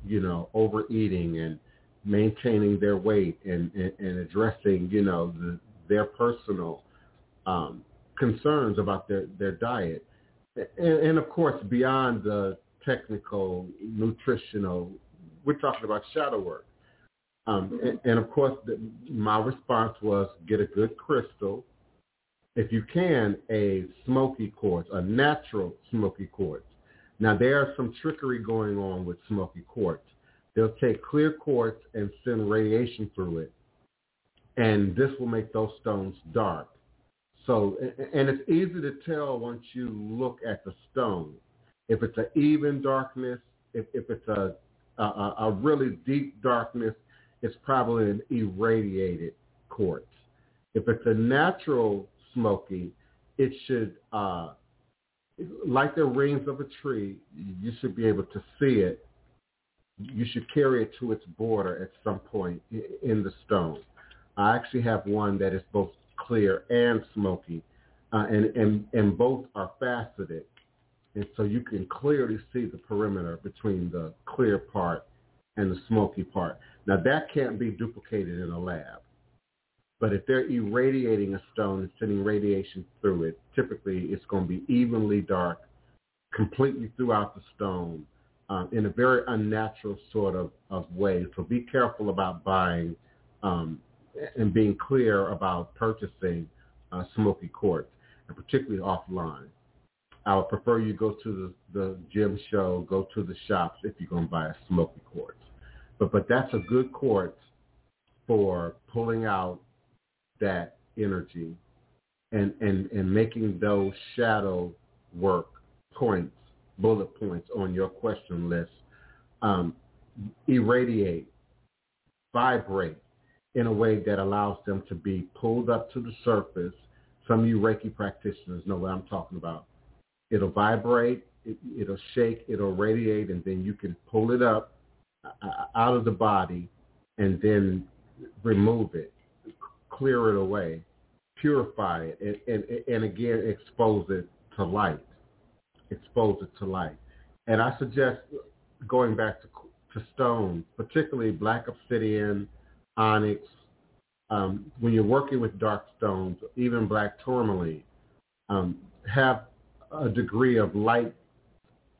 you know, overeating and maintaining their weight and, and, and addressing, you know, the, their personal um, concerns about their, their diet. And, and of course, beyond the technical, nutritional, we're talking about shadow work. Um, and, and, of course, the, my response was get a good crystal. If you can, a smoky quartz, a natural smoky quartz. Now there is some trickery going on with smoky quartz. They'll take clear quartz and send radiation through it, and this will make those stones dark. So, and it's easy to tell once you look at the stone. If it's an even darkness, if, if it's a, a, a really deep darkness, it's probably an irradiated quartz. If it's a natural smoky, it should uh, like the rings of a tree, you should be able to see it. You should carry it to its border at some point in the stone. I actually have one that is both clear and smoky, uh, and, and, and both are faceted. And so you can clearly see the perimeter between the clear part and the smoky part. Now that can't be duplicated in a lab. But if they're irradiating a stone and sending radiation through it, typically it's going to be evenly dark completely throughout the stone um, in a very unnatural sort of, of way. So be careful about buying um, and being clear about purchasing uh, smoky quartz, and particularly offline. I would prefer you go to the, the gem show, go to the shops if you're going to buy a smoky quartz. But but that's a good quartz for pulling out that energy and, and, and making those shadow work points, bullet points on your question list um, irradiate, vibrate in a way that allows them to be pulled up to the surface. Some of you Reiki practitioners know what I'm talking about. It'll vibrate, it, it'll shake, it'll radiate, and then you can pull it up uh, out of the body and then remove it, clear it away, purify it, and, and, and again expose it to light. Expose it to light. And I suggest going back to, to stones, particularly black obsidian, onyx. Um, when you're working with dark stones, even black tourmaline, um, have a degree of light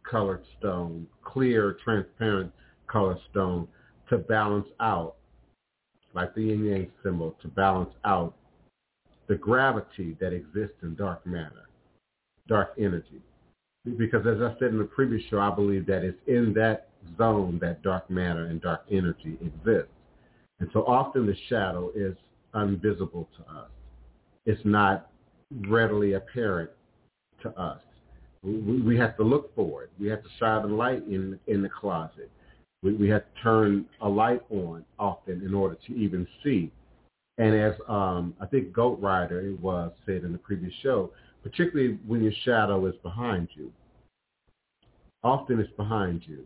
colored stone, clear, transparent colored stone to balance out, like the yin yang symbol, to balance out the gravity that exists in dark matter, dark energy. Because as I said in the previous show, I believe that it's in that zone that dark matter and dark energy exists. And so often the shadow is invisible to us. It's not readily apparent to us. We, we have to look for it. We have to shine the light in in the closet. We, we have to turn a light on often in order to even see. And as um, I think Goat Rider it was said in the previous show, particularly when your shadow is behind you. Often it's behind you.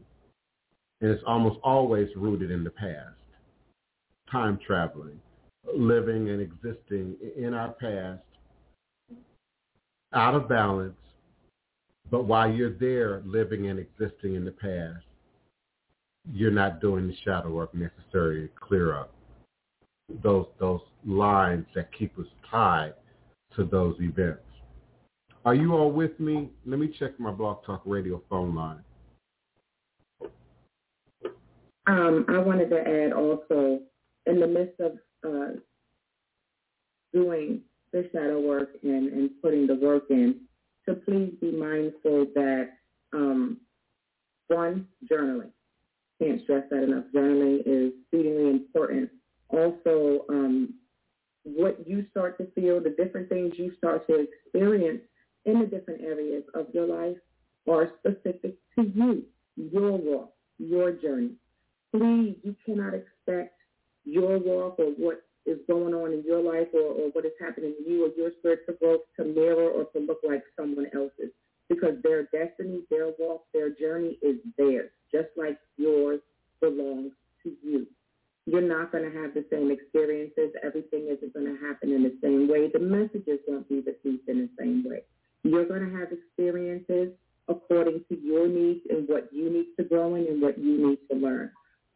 And it's almost always rooted in the past. Time traveling, living and existing in our past, out of balance, but while you're there living and existing in the past, you're not doing the shadow work necessary to clear up those those lines that keep us tied to those events. Are you all with me? Let me check my Blog Talk Radio phone line. Um, I wanted to add also, in the midst of uh, doing the shadow work and, and putting the work in, to please be mindful that um, one, journaling. Can't stress that enough. Journaling is exceedingly important. Also, um, what you start to feel, the different things you start to experience in the different areas of your life are specific to you, your walk, your journey. Please, you cannot expect your walk or what is going on in your life or, or what is happening to you or your spiritual growth to mirror or to look like someone else's because their destiny, their walk, their journey is theirs, just like yours belongs to you. You're not going to have the same experiences. Everything isn't going to happen in the same way. The messages won't be received in the same way. You're going to have experiences according to your needs and what you need to grow in and what you need to learn.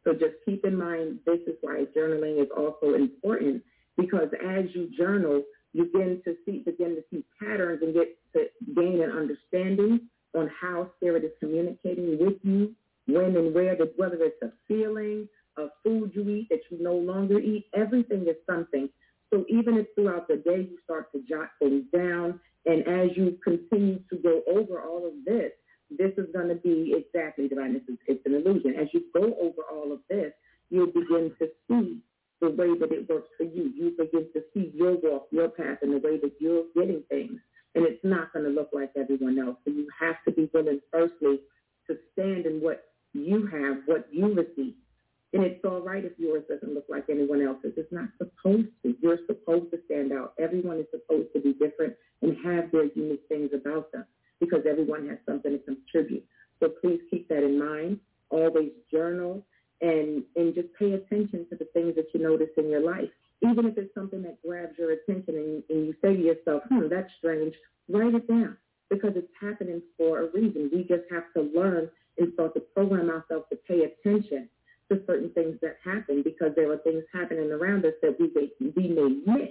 So just keep in mind, this is why journaling is also important because as you journal, you begin to see, begin to see patterns and get to gain an understanding on how spirit is communicating with you, when and where, whether it's a feeling, a food you eat that you no longer eat. Everything is something. So even if throughout the day you start to jot things down, and as you continue to go over all of this, this is going to be exactly divine. This is, it's an illusion. As you go over all of this, you'll begin to see the way that it works for you. You begin to see your walk, your path, and the way that you're getting things. And it's not going to look like everyone else. So you have to be willing, firstly, to stand in what you have, what you receive. And it's all right if yours doesn't look like anyone else's. It's not supposed to. You're supposed to stand out. Everyone is supposed to be different and have their unique things about them because everyone has something to contribute. So please keep that in mind. Always journal and, and just pay attention to the things that you notice in your life. Even if it's something that grabs your attention and, and you say to yourself, hmm, that's strange, write it down because it's happening for a reason. We just have to learn and start to program ourselves to pay attention to certain things that happen because there are things happening around us that we may, we may miss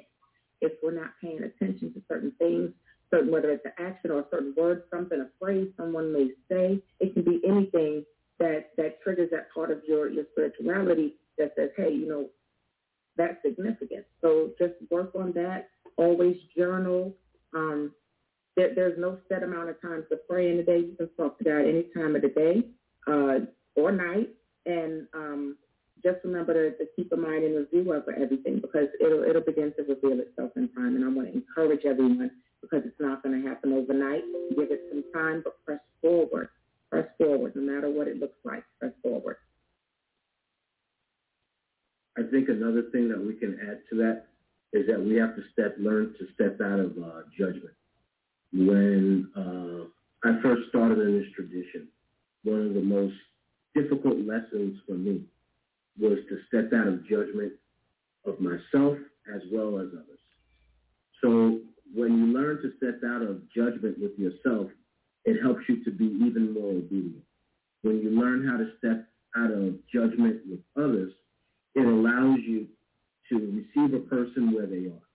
if we're not paying attention to certain things, certain whether it's an action or a certain word, something, a phrase someone may say. It can be anything that that triggers that part of your your spirituality that says, hey, you know, that's significant. So just work on that. Always journal. Um, there, there's no set amount of time to pray in the day. You can talk to God any time of the day uh, or night. And um, just remember to, to keep a mind in review over everything because it'll it'll begin to reveal itself in time. And I want to encourage everyone because it's not going to happen overnight. Give it some time, but press forward. Press forward, no matter what it looks like. Press forward. I think another thing that we can add to that is that we have to step, learn to step out of uh, judgment. When uh, I first started in this tradition, one of the most difficult lessons for me was to step out of judgment of myself as well as others. So when you learn to step out of judgment with yourself, it helps you to be even more obedient. When you learn how to step out of judgment with others, it allows you to receive a person where they are.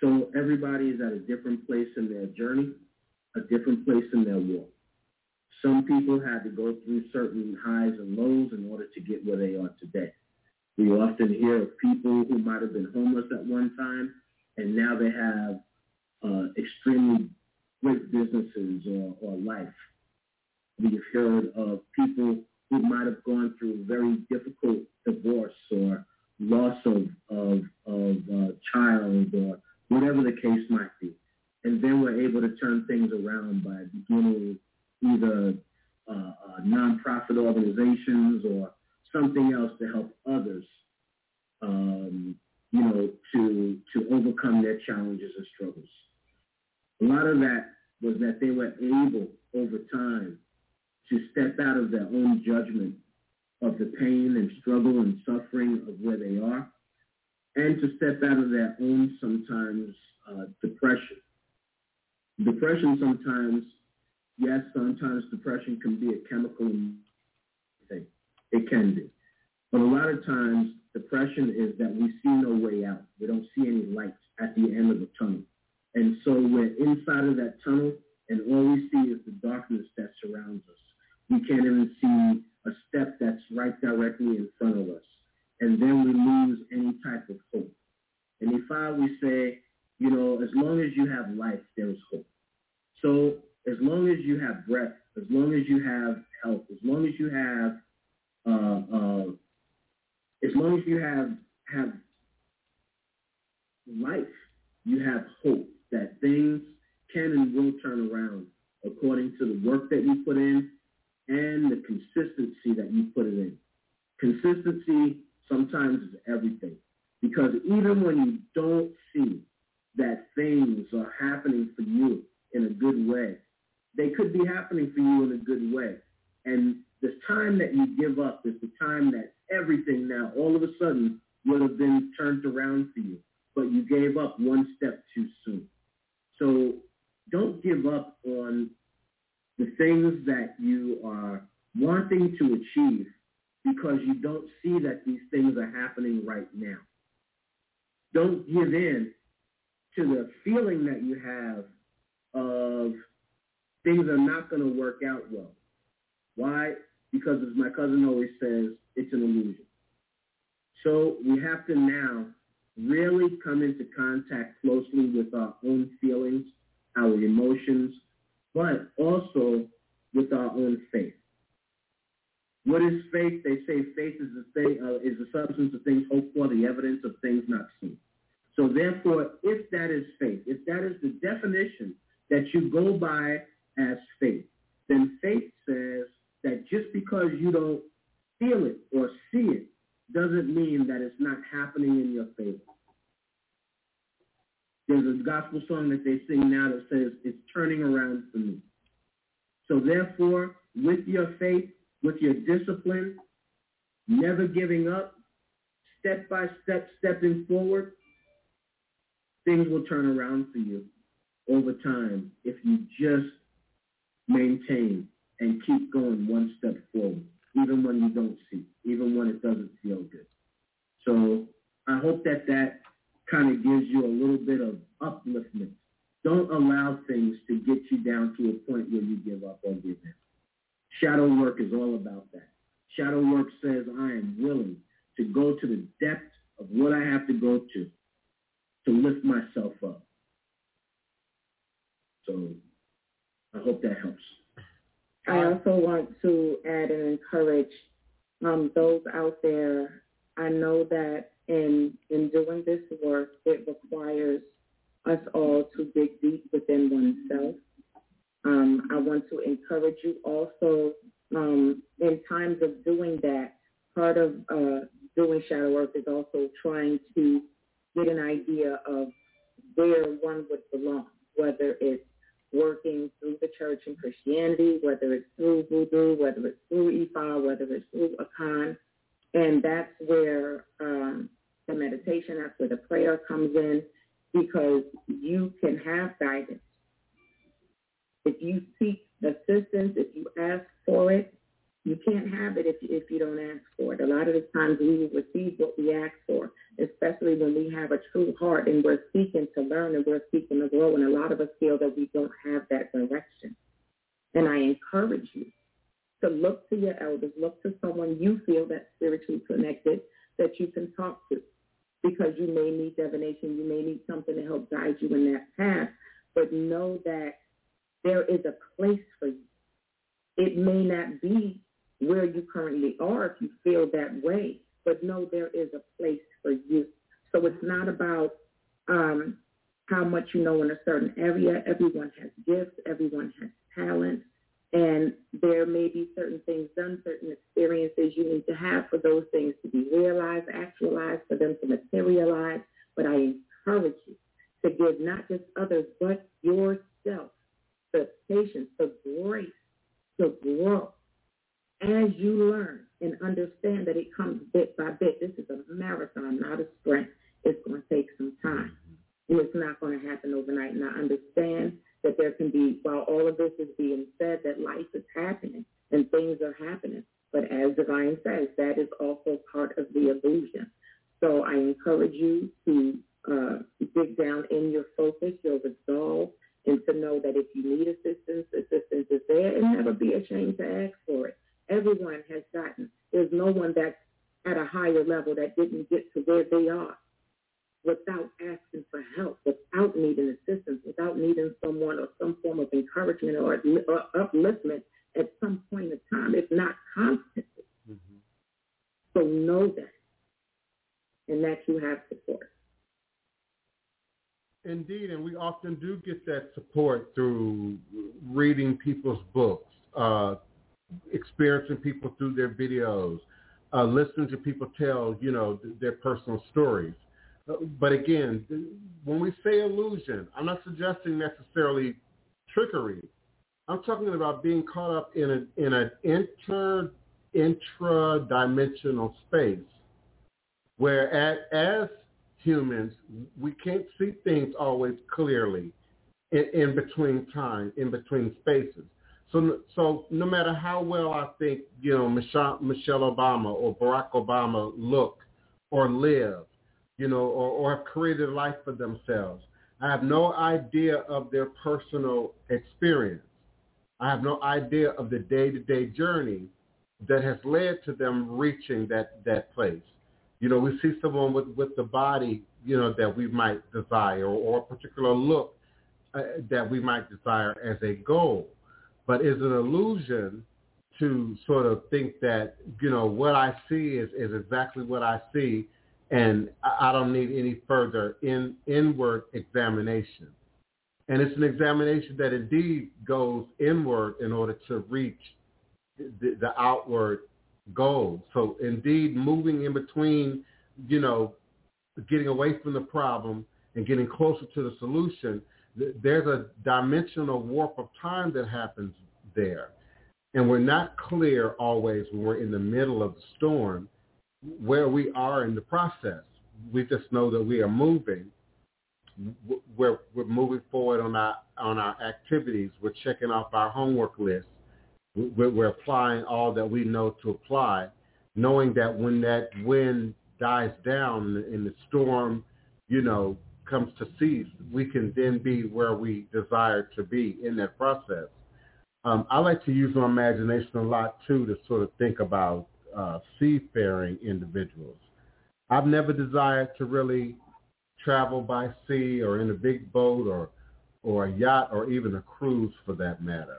So everybody is at a different place in their journey, a different place in their walk. Some people had to go through certain highs and lows in order to get where they are today. We often hear of people who might have been homeless at one time, and now they have uh, extremely great businesses or, or life. We've heard of people who might have gone through a very difficult divorce or loss of, of, of a child or whatever the case might be. And then we're able to turn things around by beginning either uh, uh, nonprofit organizations or something else to help others, um, you know, to to overcome their challenges and struggles. A lot of that was that they were able over time to step out of their own judgment of the pain and struggle and suffering of where they are, and to step out of their own sometimes uh, depression. Depression sometimes, yes, sometimes depression can be a chemical thing. It can be. But a lot of times, depression is that we see no way out. We don't see any light at the end of the tunnel. And so we're inside of that tunnel, and all we see is the darkness that surrounds us. We can't even see a step that's right directly in front of us. And then we lose any type of hope. And if I we say, you know, as long as you have life, there is hope. So as long as you have breath, as long as you have health, as long as you have, uh, uh, as long as you have have life, you have hope that things can and will turn around according to the work that you put in and the consistency that you put it in. Consistency sometimes is everything because even when you don't see that things are happening for you in a good way, they could be happening for you in a good way. And the time that you give up is the time that everything now all of a sudden would have been turned around for you, but you gave up one step too soon. So don't give up on the things that you are wanting to achieve because you don't see that these things are happening right now. Don't give in to the feeling that you have of things are not going to work out well. Why? Because as my cousin always says, it's an illusion. So we have to now really come into contact closely with our own feelings, our emotions, but also with our own faith. What is faith? They say faith is the thing, uh, is the substance of things hoped for, the evidence of things not seen. So therefore, if that is faith, if that is the definition that you go by as faith, then faith says that just because you don't feel it or see it doesn't mean that it's not happening in your favor. There's a gospel song that they sing now that says, it's turning around for me. So therefore, with your faith, with your discipline, never giving up, step by step, stepping forward, things will turn around for you over time if you just maintain and keep going one step forward, even when you don't see, even when it doesn't feel good. So I hope that that kind of gives you a little bit of upliftment. Don't allow things to get you down to a point where you give up give in. Shadow work is all about that. Shadow work says I am willing to go to the depth of what I have to go to to lift myself up. So I hope that helps. I also want to add and encourage um, those out there. I know that in in doing this work, it requires us all to dig deep within oneself. Um, I want to encourage you also um, in times of doing that. Part of uh, doing shadow work is also trying to get an idea of where one would belong, whether it's working through the church and Christianity, whether it's through voodoo, whether it's through Ifa, whether it's through Akan. And that's where um, the meditation, that's where the prayer comes in, because you can have guidance. If you seek assistance, if you ask for it, you can't have it if you, if you don't ask for it. A lot of the times we will receive what we ask for, especially when we have a true heart and we're seeking to learn and we're seeking to grow. And a lot of us feel that we don't have that direction. And I encourage you to look to your elders, look to someone you feel that's spiritually connected that you can talk to because you may need divination, you may need something to help guide you in that path, but know that there is a place for you. It may not be where you currently are if you feel that way, but know there is a place for you. So it's not about um, how much you know in a certain area. Everyone has gifts, everyone has talent, and there may be certain things done, certain experiences you need to have for those things to be realized, actualized, for them to materialize. But I encourage you to give not just others, but yourself the patience, the grace to grow as you learn and understand that it comes bit by bit. This is a marathon, not a sprint. It's going to take some time. And it's not going to happen overnight. And I understand that there can be, while all of this is being said, that life is happening and things are happening. But as Divine says, that is also part of the illusion. So I encourage you to uh, dig down in your focus, your resolve, and to know that if you need assistance, assistance is there, and never be ashamed to ask for it. Everyone has gotten. There's no one that's at a higher level that didn't get to where they are without asking for help, without needing assistance, without needing someone or some form of encouragement or, or upliftment at some point in time, if not constantly. Mm-hmm. So know that, and that you have support. Indeed, and we often do get that support through reading people's books, uh, experiencing people through their videos, uh, listening to people tell, you know, th- their personal stories. Uh, but again, when we say illusion, I'm not suggesting necessarily trickery. I'm talking about being caught up in a in an inter intra-dimensional space where at, as humans, we can't see things always clearly in, in between time, in between spaces. So, so no matter how well I think, you know, Michelle, Michelle Obama or Barack Obama look or live, you know, or, or have created a life for themselves, I have no idea of their personal experience. I have no idea of the day-to-day journey that has led to them reaching that, that place. You know, we see someone with, with the body, you know, that we might desire or, or a particular look uh, that we might desire as a goal. But is an illusion to sort of think that, you know, what I see is, is exactly what I see and I don't need any further in, inward examination. And it's an examination that indeed goes inward in order to reach the, the outward goal. So indeed, moving in between, you know, getting away from the problem and getting closer to the solution, there's a dimensional warp of time that happens there. And we're not clear always when we're in the middle of the storm where we are in the process. We just know that we are moving. We're, we're moving forward on our, on our activities. We're checking off our homework list we're applying all that we know to apply, knowing that when that wind dies down and the storm, you know, comes to cease, we can then be where we desire to be in that process. Um, I like to use my imagination a lot too to sort of think about uh, seafaring individuals. I've never desired to really travel by sea or in a big boat or or a yacht or even a cruise for that matter.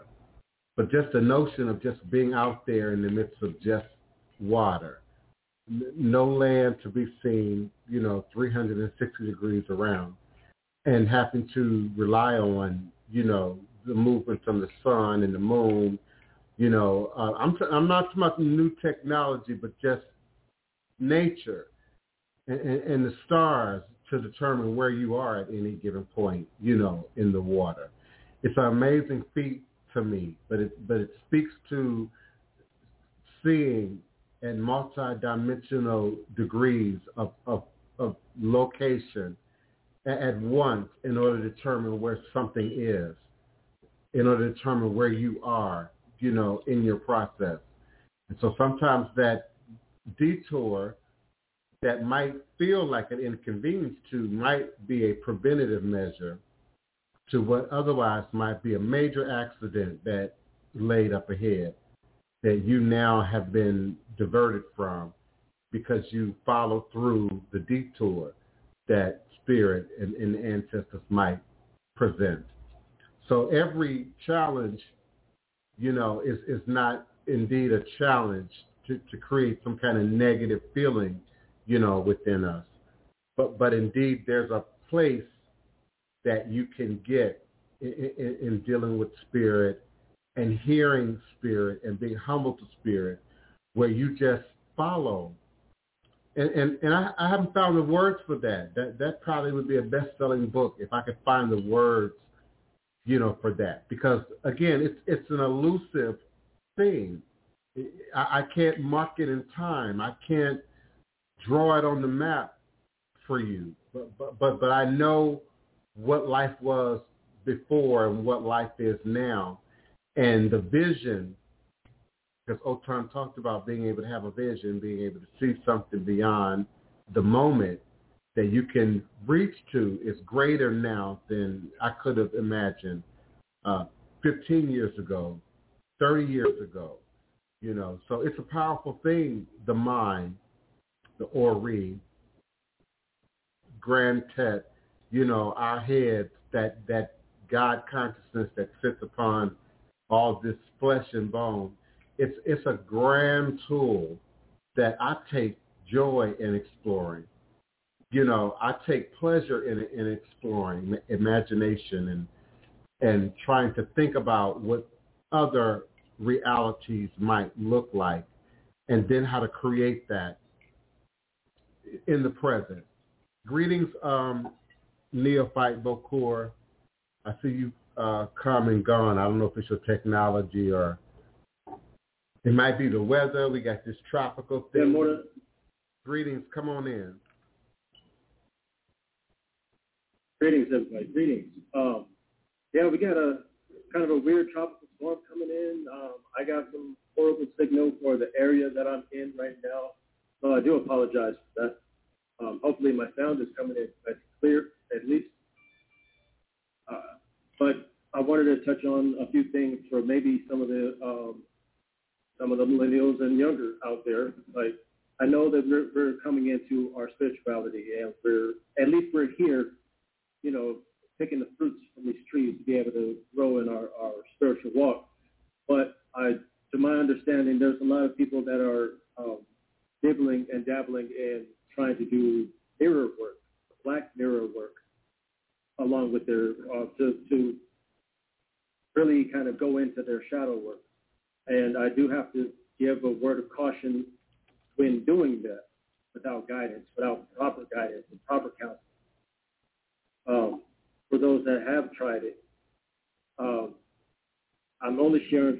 But just the notion of just being out there in the midst of just water, no land to be seen, you know, 360 degrees around, and having to rely on, you know, the movement from the sun and the moon. You know, uh, I'm t- I'm not talking about new technology, but just nature and, and, and the stars to determine where you are at any given point, you know, in the water. It's an amazing feat to me, but it but it speaks to seeing and multi-dimensional degrees of, of, of location at once in order to determine where something is, in order to determine where you are, you know, in your process. And so sometimes that detour that might feel like an inconvenience to might be a preventative measure to what otherwise might be a major accident that laid up ahead that you now have been diverted from because you follow through the detour that spirit and, and ancestors might present. So every challenge, you know, is, is not indeed a challenge to, to create some kind of negative feeling, you know, within us. But, but indeed there's a place that you can get in, in, in dealing with spirit and hearing spirit and being humble to spirit where you just follow. And and, and I, I haven't found the words for that. That that probably would be a best selling book if I could find the words, you know, for that. Because again, it's it's an elusive thing. I, I can't mark it in time. I can't draw it on the map for you. But but but, but I know what life was before and what life is now. And the vision, because Otun talked about being able to have a vision, being able to see something beyond the moment that you can reach to is greater now than I could have imagined uh, 15 years ago, 30 years ago. You know, so it's a powerful thing, the mind, the Ori, Grand Tet, you know, our heads, that, that God consciousness that sits upon all this flesh and bone. It's it's a grand tool that I take joy in exploring. You know, I take pleasure in in exploring imagination and and trying to think about what other realities might look like and then how to create that in the present. Greetings, um, Neophyte Bokor. I see you uh, come and gone. I don't know if it's your technology or it might be the weather. We got this tropical thing. Yeah, Greetings. Come on in. Greetings, everybody. Greetings. Um, yeah, we got a kind of a weird tropical storm coming in. Um, I got some horrible signal for the area that I'm in right now. So I do apologize for that. Um, hopefully my sound is coming in clear wanted to touch on a few things for maybe some of the um, some of the millennials and younger out there. Like I know that we're, we're coming into our spirituality, and we're at least we're here, you know, picking the fruits from these trees to be able to grow in our, our spiritual walk. But I, to my understanding, there's a lot of people that are um, dibbling and dabbling in trying to do mirror work, black mirror work, along with their uh, to to really kind of go into their shadow work. And I do have to give a word of caution when doing that without guidance, without proper guidance and proper counsel. Um, for those that have tried it, um, I'm only sharing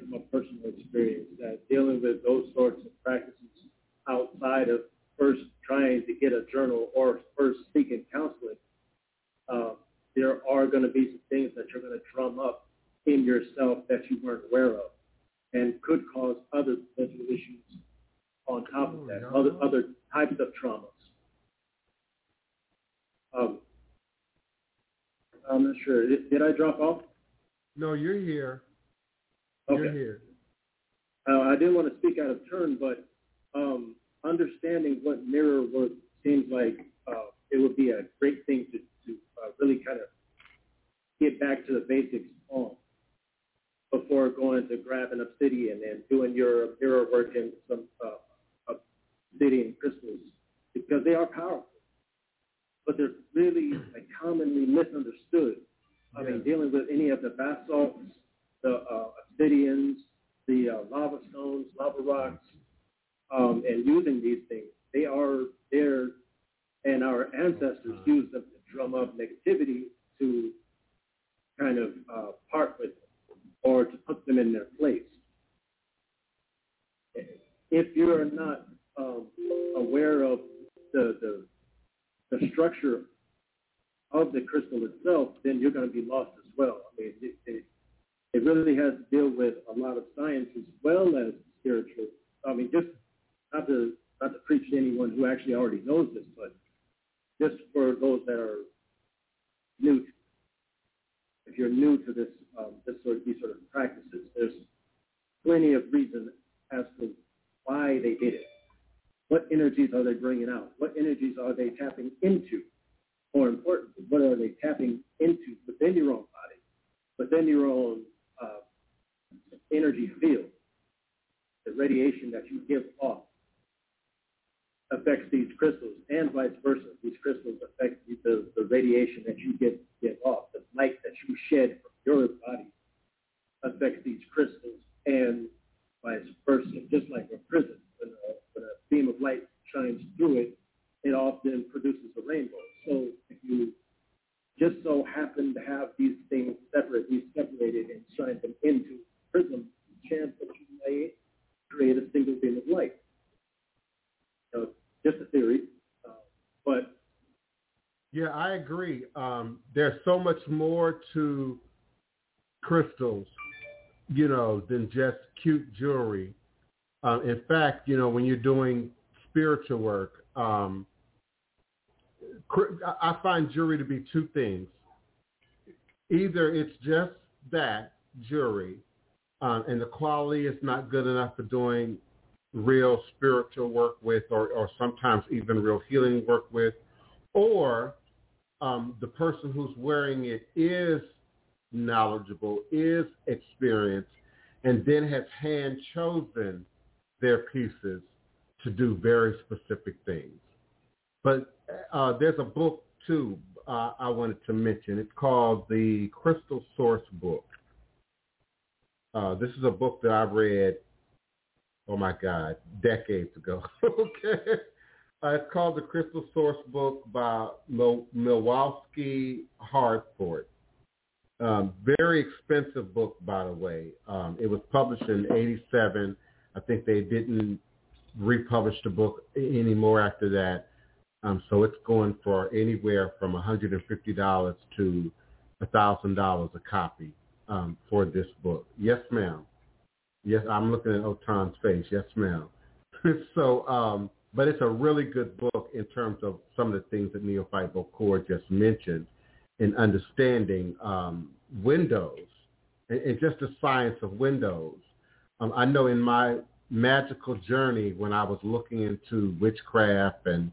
more to crystals, you know, than just cute jewelry. Um, in fact, you know, when you're doing spiritual work, um, I find jewelry to be two things. Either it's just that jewelry, um, and the quality is not good enough for doing real spiritual work with, or, or sometimes even real healing work with, or um, the person who's wearing it is knowledgeable, is experienced, and then has hand chosen their pieces to do very specific things. But uh, there's a book too uh, I wanted to mention. It's called the Crystal Source Book. Uh, this is a book that I read, oh my God, decades ago. okay. Uh, it's called The Crystal Source Book by Mil- Milewski Harford. Um, very expensive book, by the way. Um, it was published in 87. I think they didn't republish the book anymore after that. Um, so it's going for anywhere from $150 to $1,000 a copy um, for this book. Yes, ma'am. Yes, I'm looking at Otun's face. Yes, ma'am. so, um, but it's a really good book in terms of some of the things that Neophyte Bokor just mentioned in understanding um, windows and, and, just the science of windows. Um, I know in my magical journey when I was looking into witchcraft and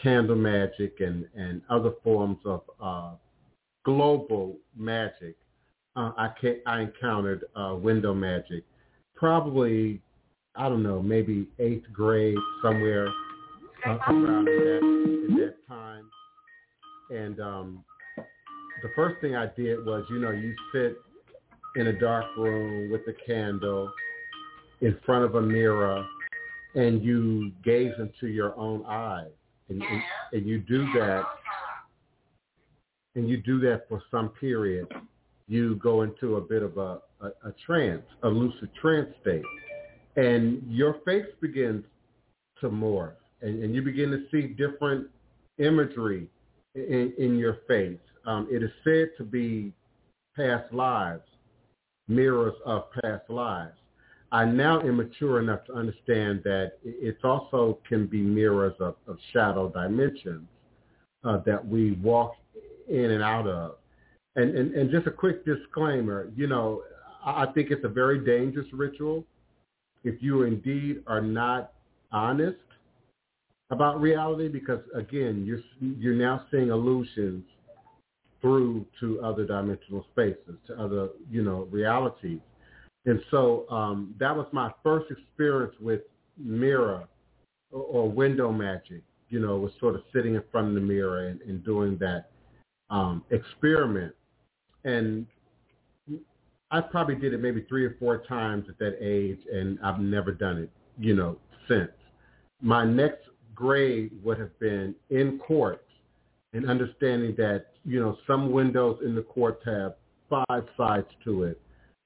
candle magic and, and other forms of uh, global magic, uh, I, I encountered uh, window magic. Probably, I don't know, maybe eighth grade somewhere uh, around that, in that time. And um, the first thing I did was, you know, you sit in a dark room with a candle in front of a mirror and you gaze into your own eyes and, and, and you do that and you do that for some period, you go into a bit of a, a, a trance, a lucid trance state. And your face begins to morph and, and you begin to see different imagery in, in your face. Um, it is said to be past lives, mirrors of past lives. I now am mature enough to understand that it also can be mirrors of, of shadow dimensions uh, that we walk in and out of. And, and, and just a quick disclaimer, you know, I think it's a very dangerous ritual. If you indeed are not honest about reality because again, you're you're now seeing illusions through to other dimensional spaces, to other you know realities, and so um, that was my first experience with mirror or, or window magic. You know, was sort of sitting in front of the mirror and, and doing that um, experiment, and I probably did it maybe three or four times at that age, and I've never done it, you know, since. My next grade would have been in quartz and understanding that, you know, some windows in the quartz have five sides to it.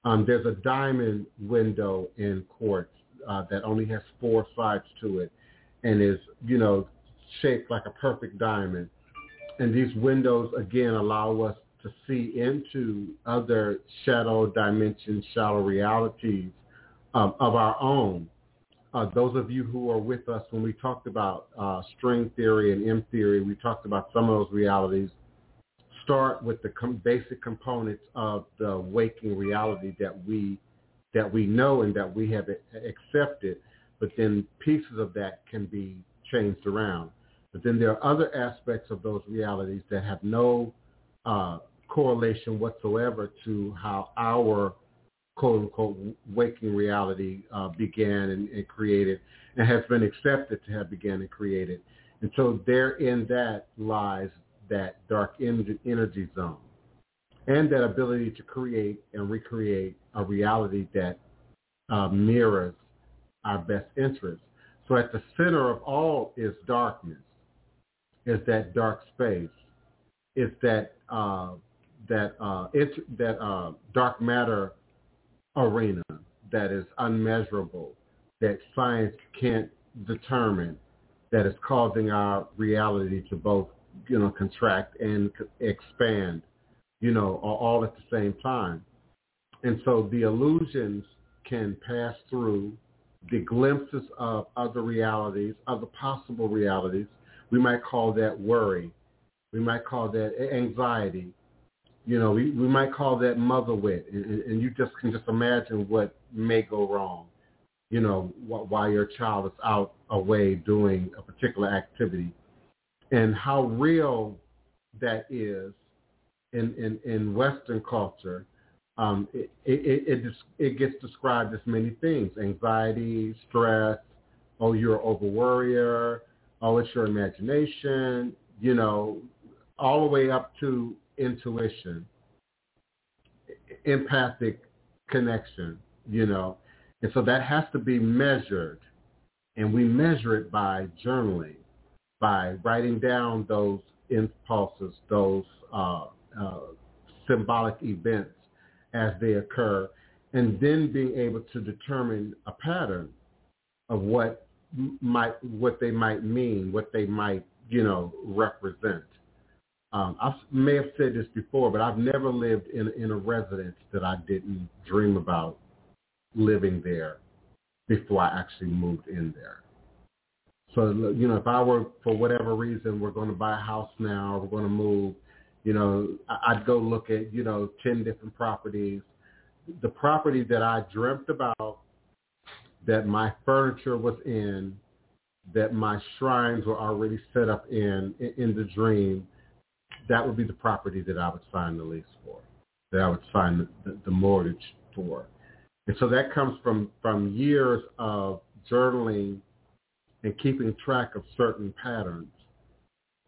Um, there's a diamond window in quartz uh, that only has four sides to it and is, you know, shaped like a perfect diamond. And these windows, again, allow us to see into other shadow dimensions, shadow realities um, of our own. Uh, those of you who are with us when we talked about uh, string theory and M theory, we talked about some of those realities. Start with the com- basic components of the waking reality that we that we know and that we have accepted, but then pieces of that can be changed around. But then there are other aspects of those realities that have no uh, correlation whatsoever to how our quote unquote waking reality uh, began and, and, created and has been accepted to have began and created. And so therein that lies that dark energy zone and that ability to create and recreate a reality that uh, mirrors our best interests. So at the center of all is darkness, is that dark space, is that uh, that uh, it, that uh, dark matter arena that is unmeasurable, that science can't determine, that is causing our reality to both, you know, contract and expand, you know, all at the same time. And so the illusions can pass through the glimpses of other realities, other possible realities. We might call that worry. We might call that anxiety. You know, we, we might call that mother wit, and, and you just can just imagine what may go wrong. You know, while your child is out away doing a particular activity, and how real that is in in, in Western culture. Um, it, it, it, it gets described as many things, anxiety, stress, oh, you're over oh, it's your imagination, you know, all the way up to intuition, empathic connection, you know. And so that has to be measured. And we measure it by journaling, by writing down those impulses, those uh, uh, symbolic events as they occur, and then being able to determine a pattern of what might what they might mean, what they might you know represent. Um, I may have said this before, but I've never lived in, in a residence that I didn't dream about living there before I actually moved in there. So, you know, if I were, for whatever reason, we're going to buy a house now, we're going to move, you know, I'd go look at, you know, 10 different properties. The property that I dreamt about, that my furniture was in, that my shrines were already set up in, in the dream, that would be the property that I would sign the lease for, that I would sign the, the, mortgage for. And so that comes from, from years of journaling and keeping track of certain patterns.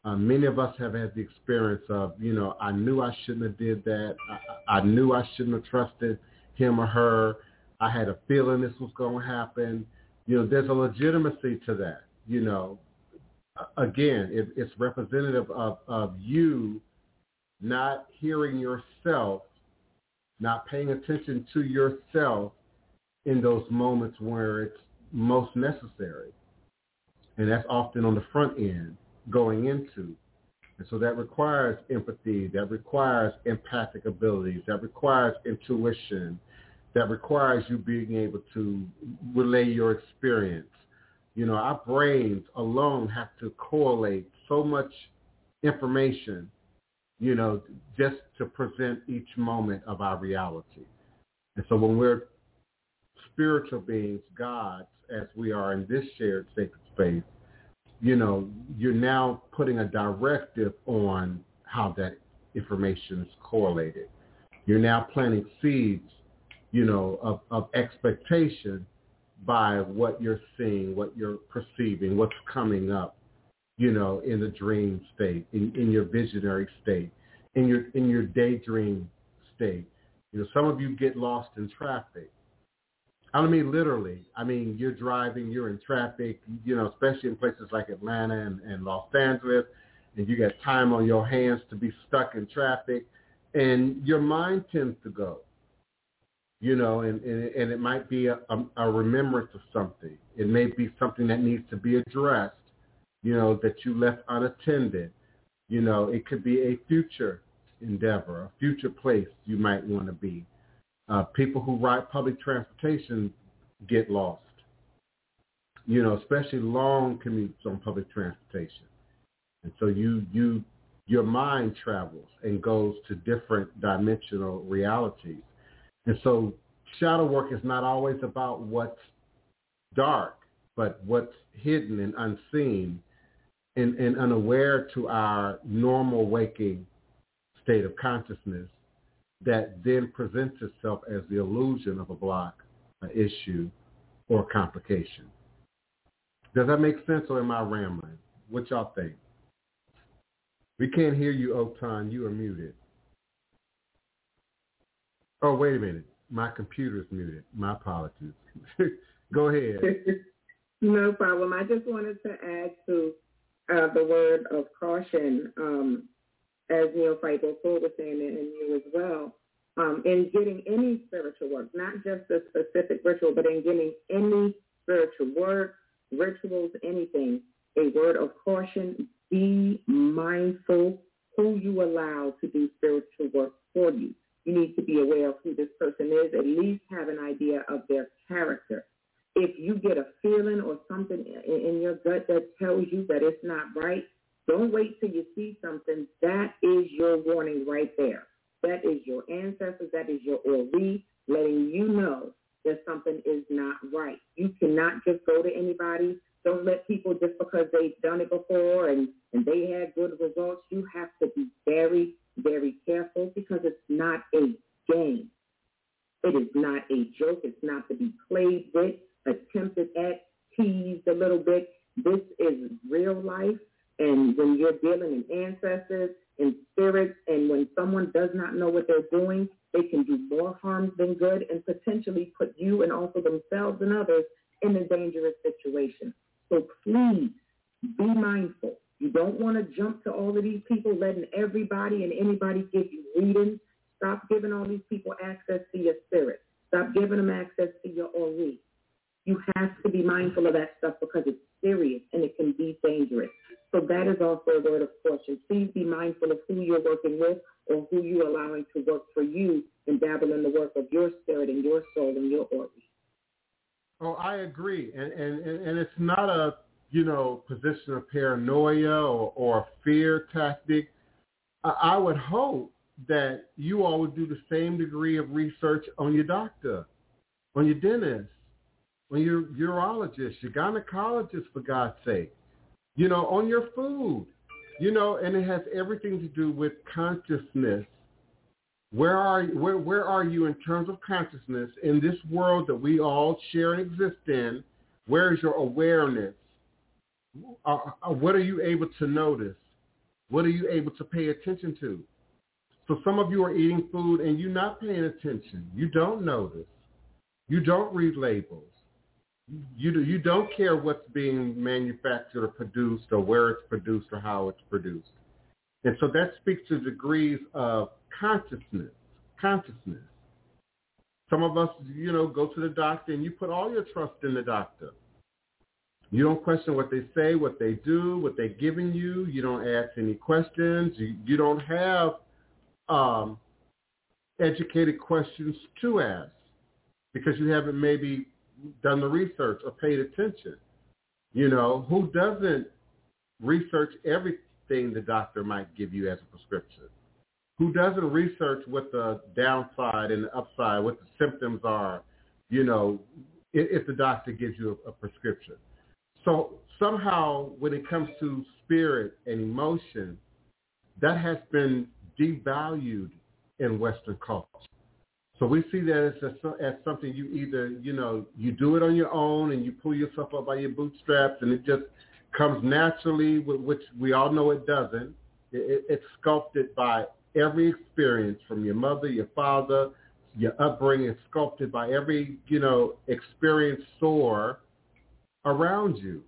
Uh, many of us have had the experience of, you know, I knew I shouldn't have did that. I, I knew I shouldn't have trusted him or her. I had a feeling this was going to happen. You know, there's a legitimacy to that. You know, again, it, it's representative of, of you not hearing yourself, not paying attention to yourself in those moments where it's most necessary. And that's often on the front end going into. And so that requires empathy, that requires empathic abilities, that requires intuition, that requires you being able to relay your experience you know, our brains alone have to correlate so much information, you know, just to present each moment of our reality. And so when we're spiritual beings, gods, as we are in this shared sacred space, you know, you're now putting a directive on how that information is correlated. You're now planting seeds, you know, of, of expectation by what you're seeing, what you're perceiving, what's coming up, you know, in the dream state, in, in your visionary state, in your in your daydream state. You know, some of you get lost in traffic. I don't mean literally. I mean you're driving, you're in traffic, you know, especially in places like Atlanta and, and Los Angeles, and you got time on your hands to be stuck in traffic, and your mind tends to go you know, and, and, and it might be a, a, a remembrance of something. It may be something that needs to be addressed, you know, that you left unattended. You know, it could be a future endeavor, a future place you might want to be. Uh, people who ride public transportation get lost, you know, especially long commutes on public transportation. And so you, you, your mind travels and goes to different dimensional realities and so shadow work is not always about what's dark, but what's hidden and unseen and, and unaware to our normal waking state of consciousness that then presents itself as the illusion of a block, an issue, or a complication. Does that make sense or am I rambling? What y'all think? We can't hear you, Otun. You are muted. Oh, wait a minute. My computer's muted. My apologies. Go ahead. no problem. I just wanted to add to uh, the word of caution, um, as Neophyte Full was saying, and you as well, um, in getting any spiritual work, not just a specific ritual, but in getting any spiritual work, rituals, anything, a word of caution, be mindful who you allow to do spiritual work for you you need to be aware of who this person is, at least have an idea of their character. If you get a feeling or something in your gut that tells you that it's not right, don't wait till you see something. That is your warning right there. That is your ancestors. That is your Ori letting you know that something is not right. You cannot just go to anybody. Don't let people just because they've done it before and, and they had good results. You have to be very, very careful because it's not a game. It is not a joke. It's not to be played with, attempted at, teased a little bit. This is real life. And when you're dealing in ancestors, and spirits, and when someone does not know what they're doing, they can do more harm than good and potentially put you and also themselves and others in a dangerous situation. So please be mindful. You don't want to jump to all of these people letting everybody and anybody give you readings. Stop giving all these people access to your spirit. Stop giving them access to your Ori. You have to be mindful of that stuff because it's serious and it can be dangerous. So that is also a word of caution. Please be mindful of who you're working with or who you're allowing to work for you and dabble in the work of your spirit and your soul and your Ori. Oh, I agree. And, and, and it's not a you know, position of paranoia or, or fear tactic, I, I would hope that you all would do the same degree of research on your doctor, on your dentist, on your urologist, your gynecologist, for God's sake, you know, on your food, you know, and it has everything to do with consciousness. Where are where where are you in terms of consciousness in this world that we all share and exist in? Where is your awareness? Uh, uh, what are you able to notice? What are you able to pay attention to? So some of you are eating food and you're not paying attention. You don't notice. You don't read labels. You, do, you don't care what's being manufactured or produced or where it's produced or how it's produced. And so that speaks to degrees of consciousness, consciousness. Some of us, you know, go to the doctor and you put all your trust in the doctor. You don't question what they say, what they do, what they're giving you. You don't ask any questions. You, you don't have um, educated questions to ask because you haven't maybe done the research or paid attention. You know, who doesn't research everything the doctor might give you as a prescription? Who doesn't research what the downside and the upside, what the symptoms are, you know, if, if the doctor gives you a, a prescription? So somehow when it comes to spirit and emotion, that has been devalued in Western culture. So we see that as, a, as something you either, you know, you do it on your own and you pull yourself up by your bootstraps and it just comes naturally, which we all know it doesn't. It, it's sculpted by every experience from your mother, your father, your upbringing. It's sculpted by every, you know, experience soar around you.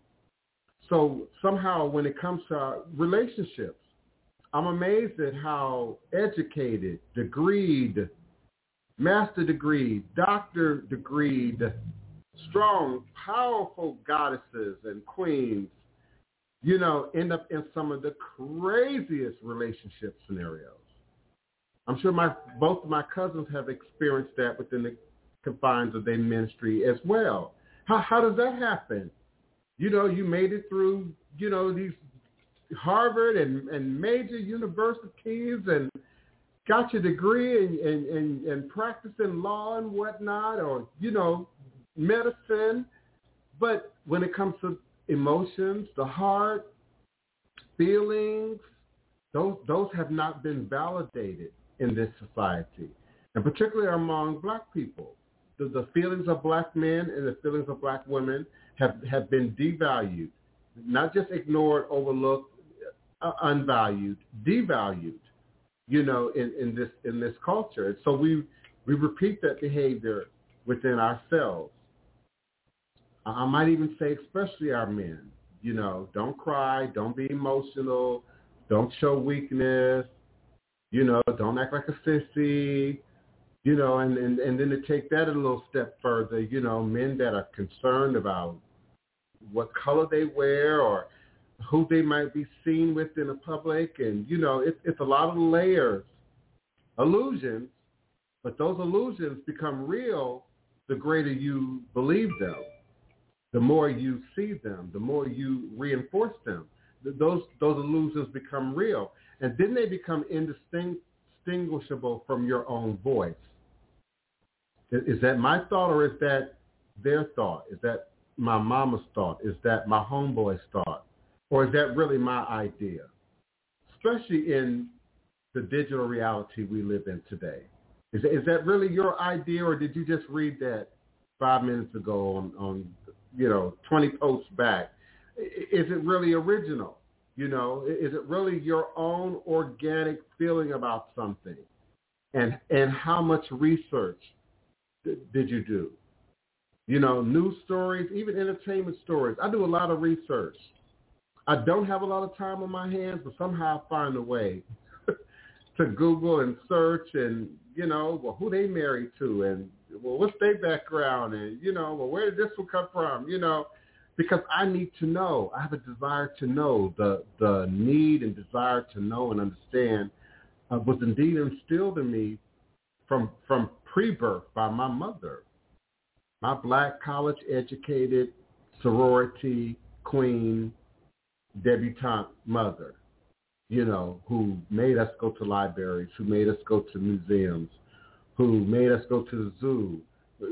So somehow when it comes to relationships, I'm amazed at how educated, degreed, master degree, doctor degree, strong, powerful goddesses and queens, you know, end up in some of the craziest relationship scenarios. I'm sure my both of my cousins have experienced that within the confines of their ministry as well. How how does that happen? You know, you made it through, you know, these Harvard and, and major universities and got your degree and, and, and, and practicing law and whatnot or, you know, medicine. But when it comes to emotions, the heart, feelings, those, those have not been validated in this society, and particularly among black people. The, the feelings of black men and the feelings of black women have, have been devalued, not just ignored, overlooked, uh, unvalued, devalued you know, in, in this in this culture. And So we we repeat that behavior within ourselves. I might even say, especially our men. You know, don't cry, don't be emotional, don't show weakness. You know, don't act like a sissy. You know, and, and, and then to take that a little step further, you know, men that are concerned about what color they wear or who they might be seen with in the public. And, you know, it's, it's a lot of layers, illusions, but those illusions become real the greater you believe them, the more you see them, the more you reinforce them. Those, those illusions become real. And then they become indistinguishable from your own voice. Is that my thought or is that their thought? Is that my mama's thought? Is that my homeboy's thought? Or is that really my idea? Especially in the digital reality we live in today. Is, is that really your idea or did you just read that five minutes ago on, on you know, 20 posts back? Is it really original? You know, is it really your own organic feeling about something? And, and how much research did you do? You know, news stories, even entertainment stories. I do a lot of research. I don't have a lot of time on my hands, but somehow I find a way to Google and search and, you know, well, who they married to and, well, what's their background and, you know, well, where did this one come from, you know, because I need to know. I have a desire to know. The, the need and desire to know and understand uh, was indeed instilled in me from, from pre-birth by my mother. My black college educated sorority queen debutante mother, you know, who made us go to libraries, who made us go to museums, who made us go to the zoo,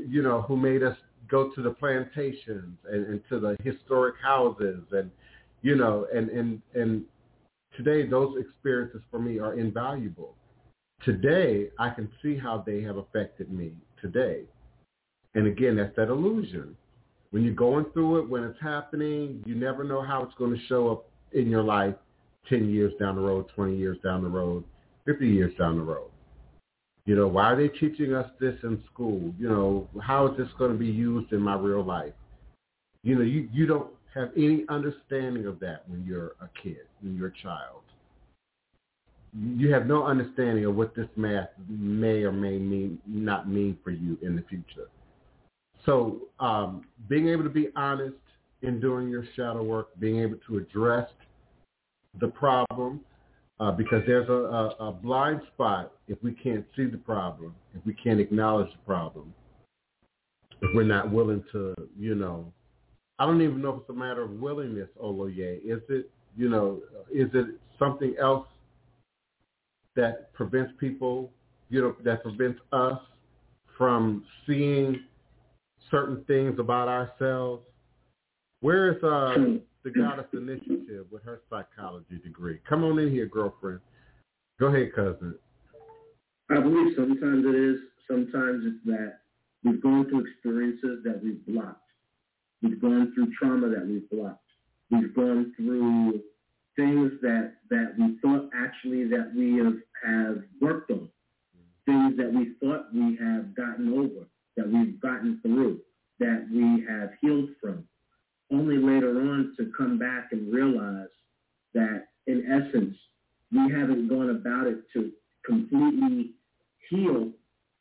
you know, who made us go to the plantations and, and to the historic houses and, you know, and, and, and today those experiences for me are invaluable. Today, I can see how they have affected me today. And again, that's that illusion when you're going through it, when it's happening, you never know how it's going to show up in your life 10 years down the road, 20 years down the road, 50 years down the road. You know, why are they teaching us this in school? You know, how is this going to be used in my real life? You know, you, you don't have any understanding of that when you're a kid, when you're a child. You have no understanding of what this math may or may mean, not mean for you in the future. So um, being able to be honest in doing your shadow work, being able to address the problem, uh, because there's a, a, a blind spot if we can't see the problem, if we can't acknowledge the problem, if we're not willing to, you know, I don't even know if it's a matter of willingness, Oloye. Is it, you know, is it something else that prevents people, you know, that prevents us from seeing certain things about ourselves Where is uh, the Goddess Initiative with her psychology degree? Come on in here, girlfriend. Go ahead, cousin. I believe sometimes it is. Sometimes it's that we've gone through experiences that we've blocked. We've gone through trauma that we've blocked. We've gone through things that, that we thought actually that we have, have worked on. Things that we thought we have gotten over, that we've gotten through, that we have healed from. Only later on to come back and realize that in essence, we haven't gone about it to completely heal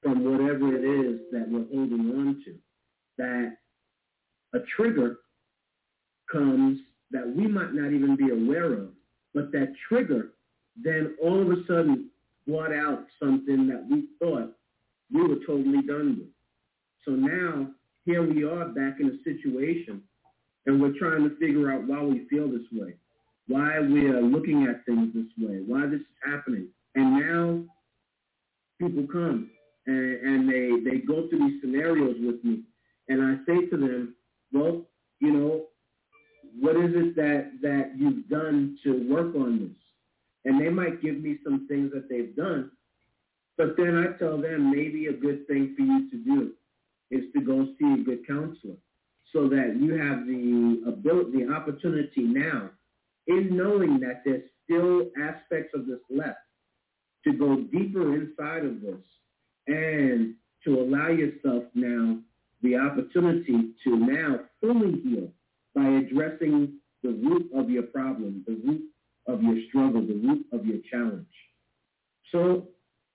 from whatever it is that we're holding on to. That a trigger comes that we might not even be aware of, but that trigger then all of a sudden brought out something that we thought we were totally done with. So now here we are back in a situation and we're trying to figure out why we feel this way, why we are looking at things this way, why this is happening. And now people come and, and they, they go through these scenarios with me. And I say to them, well, you know, what is it that, that you've done to work on this? And they might give me some things that they've done, but then I tell them maybe a good thing for you to do is to go see a good counselor so that you have the ability, the opportunity now in knowing that there's still aspects of this left to go deeper inside of this and to allow yourself now the opportunity to now fully heal by addressing the root of your problem, the root of your struggle, the root of your challenge. So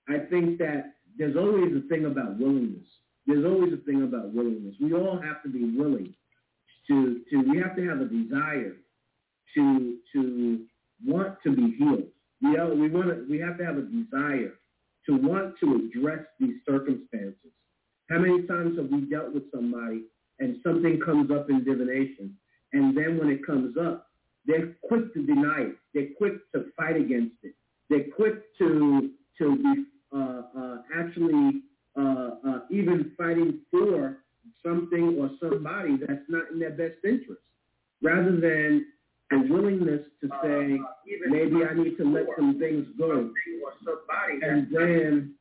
I think that there's always a thing about willingness. There's always a thing about willingness. We all have to be willing to, to we have to have a desire to to want to be healed. We, are, we want to, we have to have a desire to want to address these circumstances. How many times have we dealt with somebody and something comes up in divination, and then when it comes up, they're quick to deny it. They're quick to fight against it. They're quick to to be uh, uh, actually uh, uh even fighting for something or somebody that's not in their best interest, rather than a willingness to say, maybe I need to let some things go, and then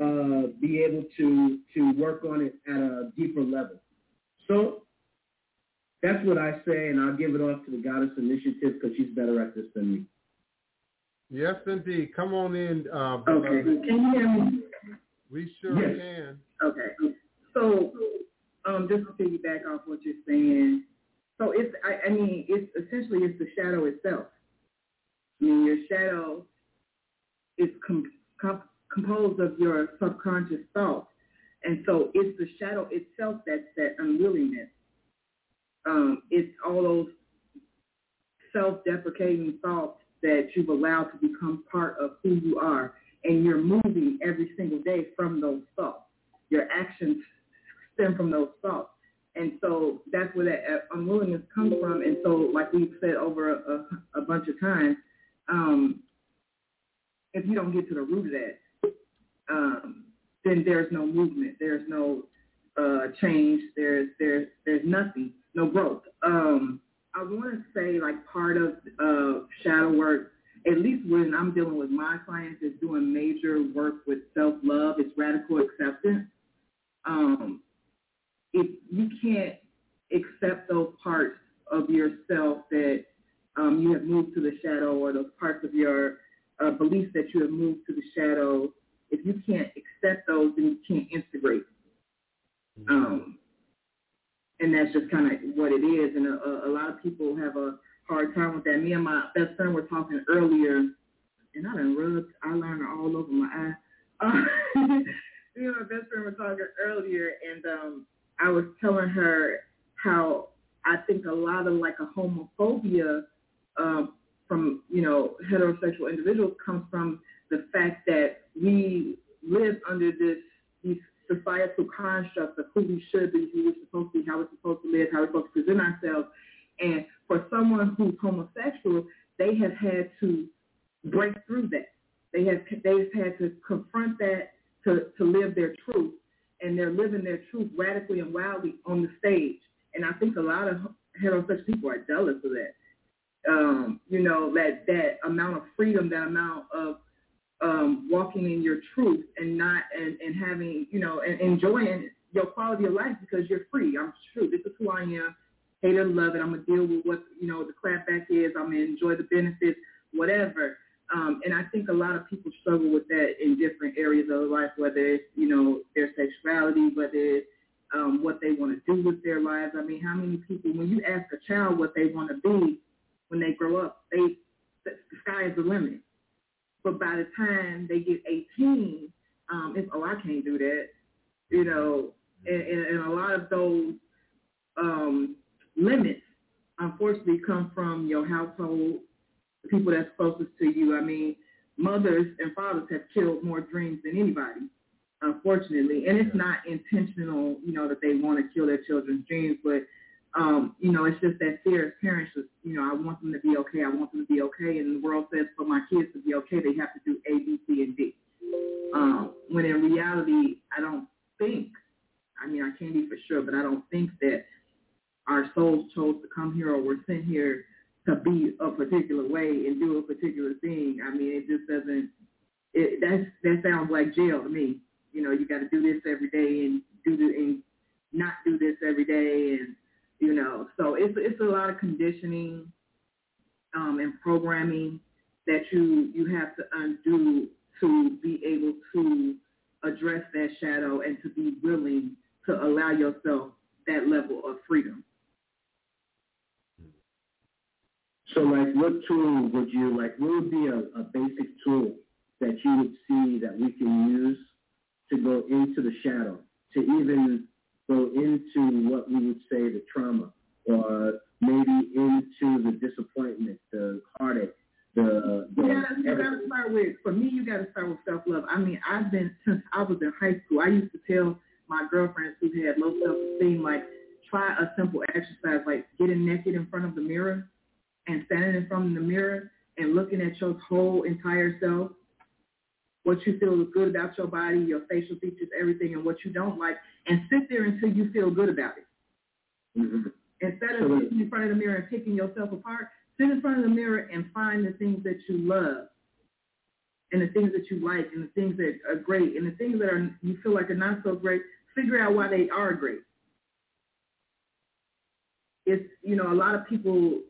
uh, be able to to work on it at a deeper level. So that's what I say, and I'll give it off to the Goddess Initiative because she's better at this than me. Yes, indeed. Come on in. Uh, okay. Can you hear me? We sure yes. can. Okay. So, um, just to piggyback off what you're saying, so it's, I, I mean, it's essentially it's the shadow itself. I mean, your shadow is com- com- composed of your subconscious thoughts. And so it's the shadow itself that's that unwillingness. Um, it's all those self-deprecating thoughts that you've allowed to become part of who you are. And you're moving every single day from those thoughts. Your actions stem from those thoughts. And so that's where that uh, unwillingness comes from. And so, like we've said over a, a, a bunch of times, um, if you don't get to the root of that, um, then there's no movement. There's no uh, change. There's there's there's nothing, no growth. Um, I want to say like part of uh, shadow work, at least when I'm dealing with my clients, is doing major work with self love. It's radical acceptance. Um, if you can't accept those parts of yourself that um, you have moved to the shadow or those parts of your uh, beliefs that you have moved to the shadow, if you can't accept those, then you can't integrate. Mm-hmm. Um, and that's just kind of what it is. And a, a lot of people have a hard time with that. Me and my best friend were talking earlier, and I done rubbed eyeliner all over my eye. Uh, me and my best friend were talking earlier, and um, I was telling her how I think a lot of like a homophobia um, from you know heterosexual individuals comes from the fact that we live under this these societal constructs of who we should be, who we're supposed to be, how we're supposed to live, how we're supposed to present ourselves. And for someone who's homosexual, they have had to break through that. They have they've had to confront that to, to live their truth and they're living their truth radically and wildly on the stage. And I think a lot of heterosexual people are jealous of that. Um, you know, that that amount of freedom, that amount of um, walking in your truth and not and, and having, you know, and enjoying your quality of life because you're free. I'm true. This is who I am. Hate it, love it. I'm gonna deal with what you know the clapback is. I'm gonna enjoy the benefits, whatever. Um, and I think a lot of people struggle with that in different areas of life, whether it's you know their sexuality, whether it's um, what they want to do with their lives. I mean, how many people, when you ask a child what they want to be when they grow up, they the sky is the limit. But by the time they get 18, um, it's oh I can't do that, you know, and, and, and a lot of those um, limits unfortunately come from your household, the people that's closest to you. I mean, mothers and fathers have killed more dreams than anybody, unfortunately. And it's not intentional, you know, that they want to kill their children's dreams, but um, you know, it's just that fear as parents just, you know, I want them to be okay, I want them to be okay and the world says for my kids to be okay they have to do A, B, C and D. Um, when in reality I don't think I mean I can't be for sure, but I don't think that our souls chose to come here or were sent here to be a particular way and do a particular thing. I mean, it just doesn't. It that's that sounds like jail to me. You know, you got to do this every day and do the and not do this every day, and you know, so it's it's a lot of conditioning um, and programming that you you have to undo to be able to address that shadow and to be willing to allow yourself that level of freedom. So, like, what tool would you like? What would be a, a basic tool that you would see that we can use to go into the shadow, to even go into what we would say the trauma, or maybe into the disappointment, the heartache, the, the you gotta, you gotta start with for me you gotta start with self love. I mean, I've been since I was in high school, I used to tell my girlfriends who had low self esteem, like try a simple exercise like getting naked in front of the mirror and standing in front of the mirror and looking at your whole entire self, what you feel is good about your body, your facial features, everything, and what you don't like, and sit there until you feel good about it. Mm-hmm. Instead of sitting in front of the mirror and picking yourself apart, sit in front of the mirror and find the things that you love and the things that you like and the things that are great and the things that are you feel like are not so great, figure out why they are great. It's, you know, a lot of people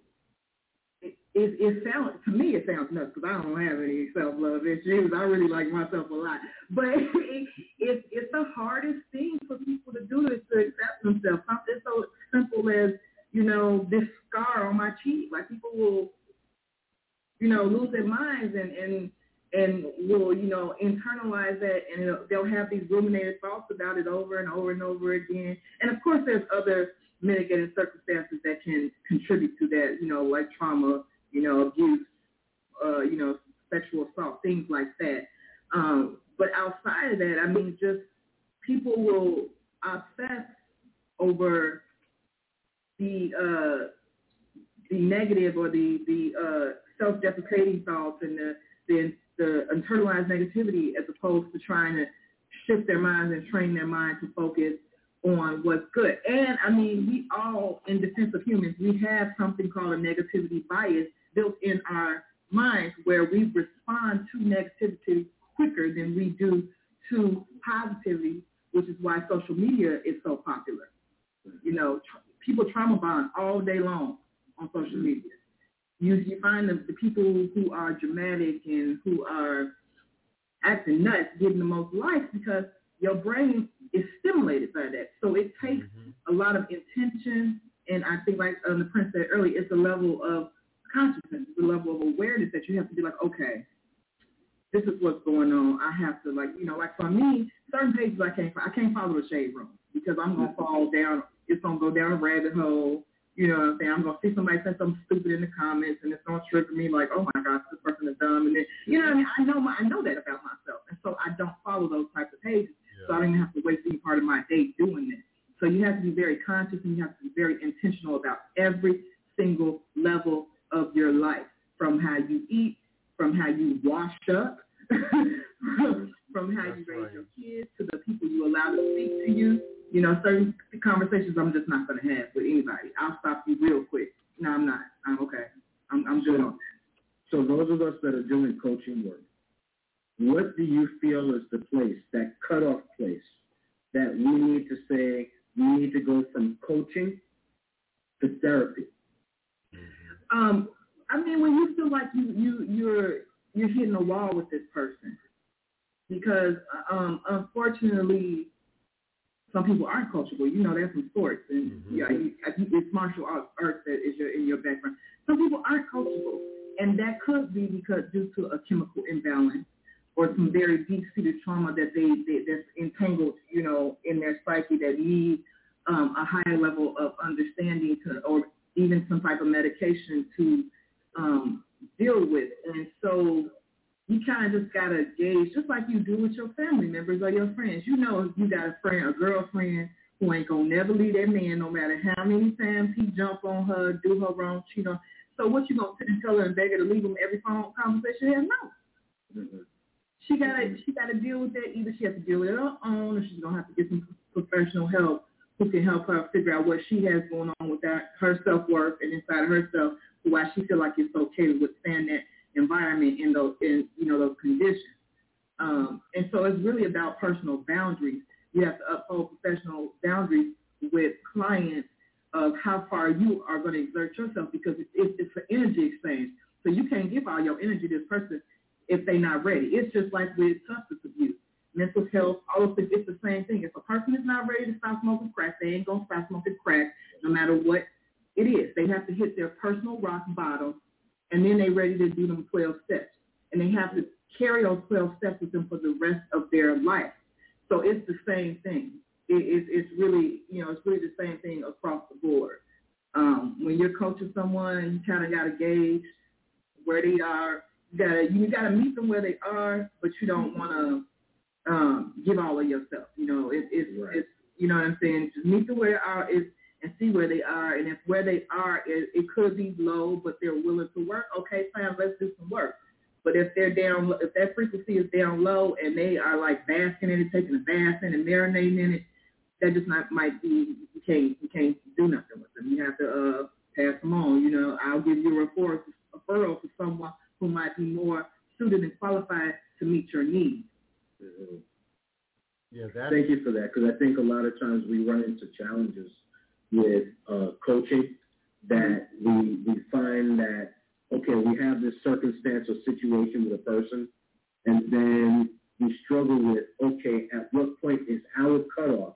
it, it sounds to me it sounds nuts because I don't have any self love issues. I really like myself a lot, but it, it, it's the hardest thing for people to do is to accept themselves. Something so simple as you know this scar on my cheek. Like people will, you know, lose their minds and and and will you know internalize that and they'll have these ruminated thoughts about it over and over and over again. And of course, there's other mitigating circumstances that can contribute to that. You know, like trauma you know, abuse, uh, you know, sexual assault, things like that. Um, but outside of that, I mean, just people will obsess over the uh, the negative or the the uh, self-deprecating thoughts and the, the the internalized negativity as opposed to trying to shift their minds and train their mind to focus on what's good. And I mean, we all, in defense of humans, we have something called a negativity bias built in our minds where we respond to negativity quicker than we do to positivity, which is why social media is so popular. You know, tr- people trauma bond all day long on social media. You, you find the, the people who are dramatic and who are acting nuts getting the most likes because your brain is stimulated by that. So it takes a lot of intention, and I think like um, the prince said earlier, it's a level of consciousness, the level of awareness that you have to be like, okay, this is what's going on. I have to like, you know, like for me, certain pages I can't, I can't follow the shade room because I'm gonna mm-hmm. fall down. It's gonna go down a rabbit hole. You know what I'm saying? I'm gonna see somebody say something stupid in the comments, and it's gonna trigger me like, oh my gosh, this person is dumb, and then, you know what I mean? I know my, I know that about myself, and so I don't follow those types of pages. So I don't even have to waste any part of my day doing this. So you have to be very conscious, and you have to be very intentional about every single level of your life, from how you eat, from how you wash up, from how you raise your kids to the people you allow to speak to you. You know, certain conversations I'm just not going to have with anybody. I'll stop you real quick. No, I'm not. I'm okay. I'm, I'm good on that. So those of us that are doing coaching work, what do you feel is the place, that cutoff place, that we need to say we need to go from coaching to therapy? Um, I mean, when you feel like you you you're you're hitting a wall with this person, because um, unfortunately, some people aren't coachable. You know that from sports, and yeah, you, it's martial arts arts that is your in your background. Some people aren't coachable, and that could be because due to a chemical imbalance or some very deep-seated trauma that they, they that's entangled, you know, in their psyche that need um, a higher level of understanding to, or even some type of medication to um, deal with. And so you kind of just got to gauge, just like you do with your family members or your friends. You know, if you got a friend, a girlfriend who ain't going to never leave that man no matter how many times he jump on her, do her wrong, cheat on. So what you going to tell her and beg her to leave him every phone conversation? Hell no. She got to she got to deal with that. Either she has to deal with it on her own, or she's gonna have to get some professional help who can help her figure out what she has going on with that her self worth and inside of herself, why she feel like it's okay to withstand that environment in those in you know those conditions. Um, and so it's really about personal boundaries. You have to uphold professional boundaries with clients of how far you are going to exert yourself because it's, it's, it's an energy exchange. So you can't give all your energy to this person if they're not ready. It's just like with substance abuse, mental health, all of it, it's the same thing. If a person is not ready to stop smoking crack, they ain't to stop smoking crack no matter what it is. They have to hit their personal rock bottom, and then they're ready to do them 12 steps. And they have to carry those 12 steps with them for the rest of their life. So it's the same thing. It, it, it's really, you know, it's really the same thing across the board. Um, when you're coaching someone, you kind of got to gauge where they are. You gotta you gotta meet them where they are, but you don't want to um, give all of yourself. You know, it, it's Right. it's you know what I'm saying. Just meet them where they are is and see where they are. And if where they are, it, it could be low, but they're willing to work. Okay, fine, let's do some work. But if they're down, if that frequency is down low and they are like basking in it, taking a bath in it, marinating in it, that just not might be you can't you can't do nothing with them. You have to uh, pass them on. You know, I'll give you a referral referral to someone who might be more suited and qualified to meet your needs. Mhm. Yeah, that Thank you for that, because I think a lot of times we run into challenges with uh, coaching that we we find that okay, we have this circumstance or situation with a person, and then we struggle with okay, at what point is our cutoff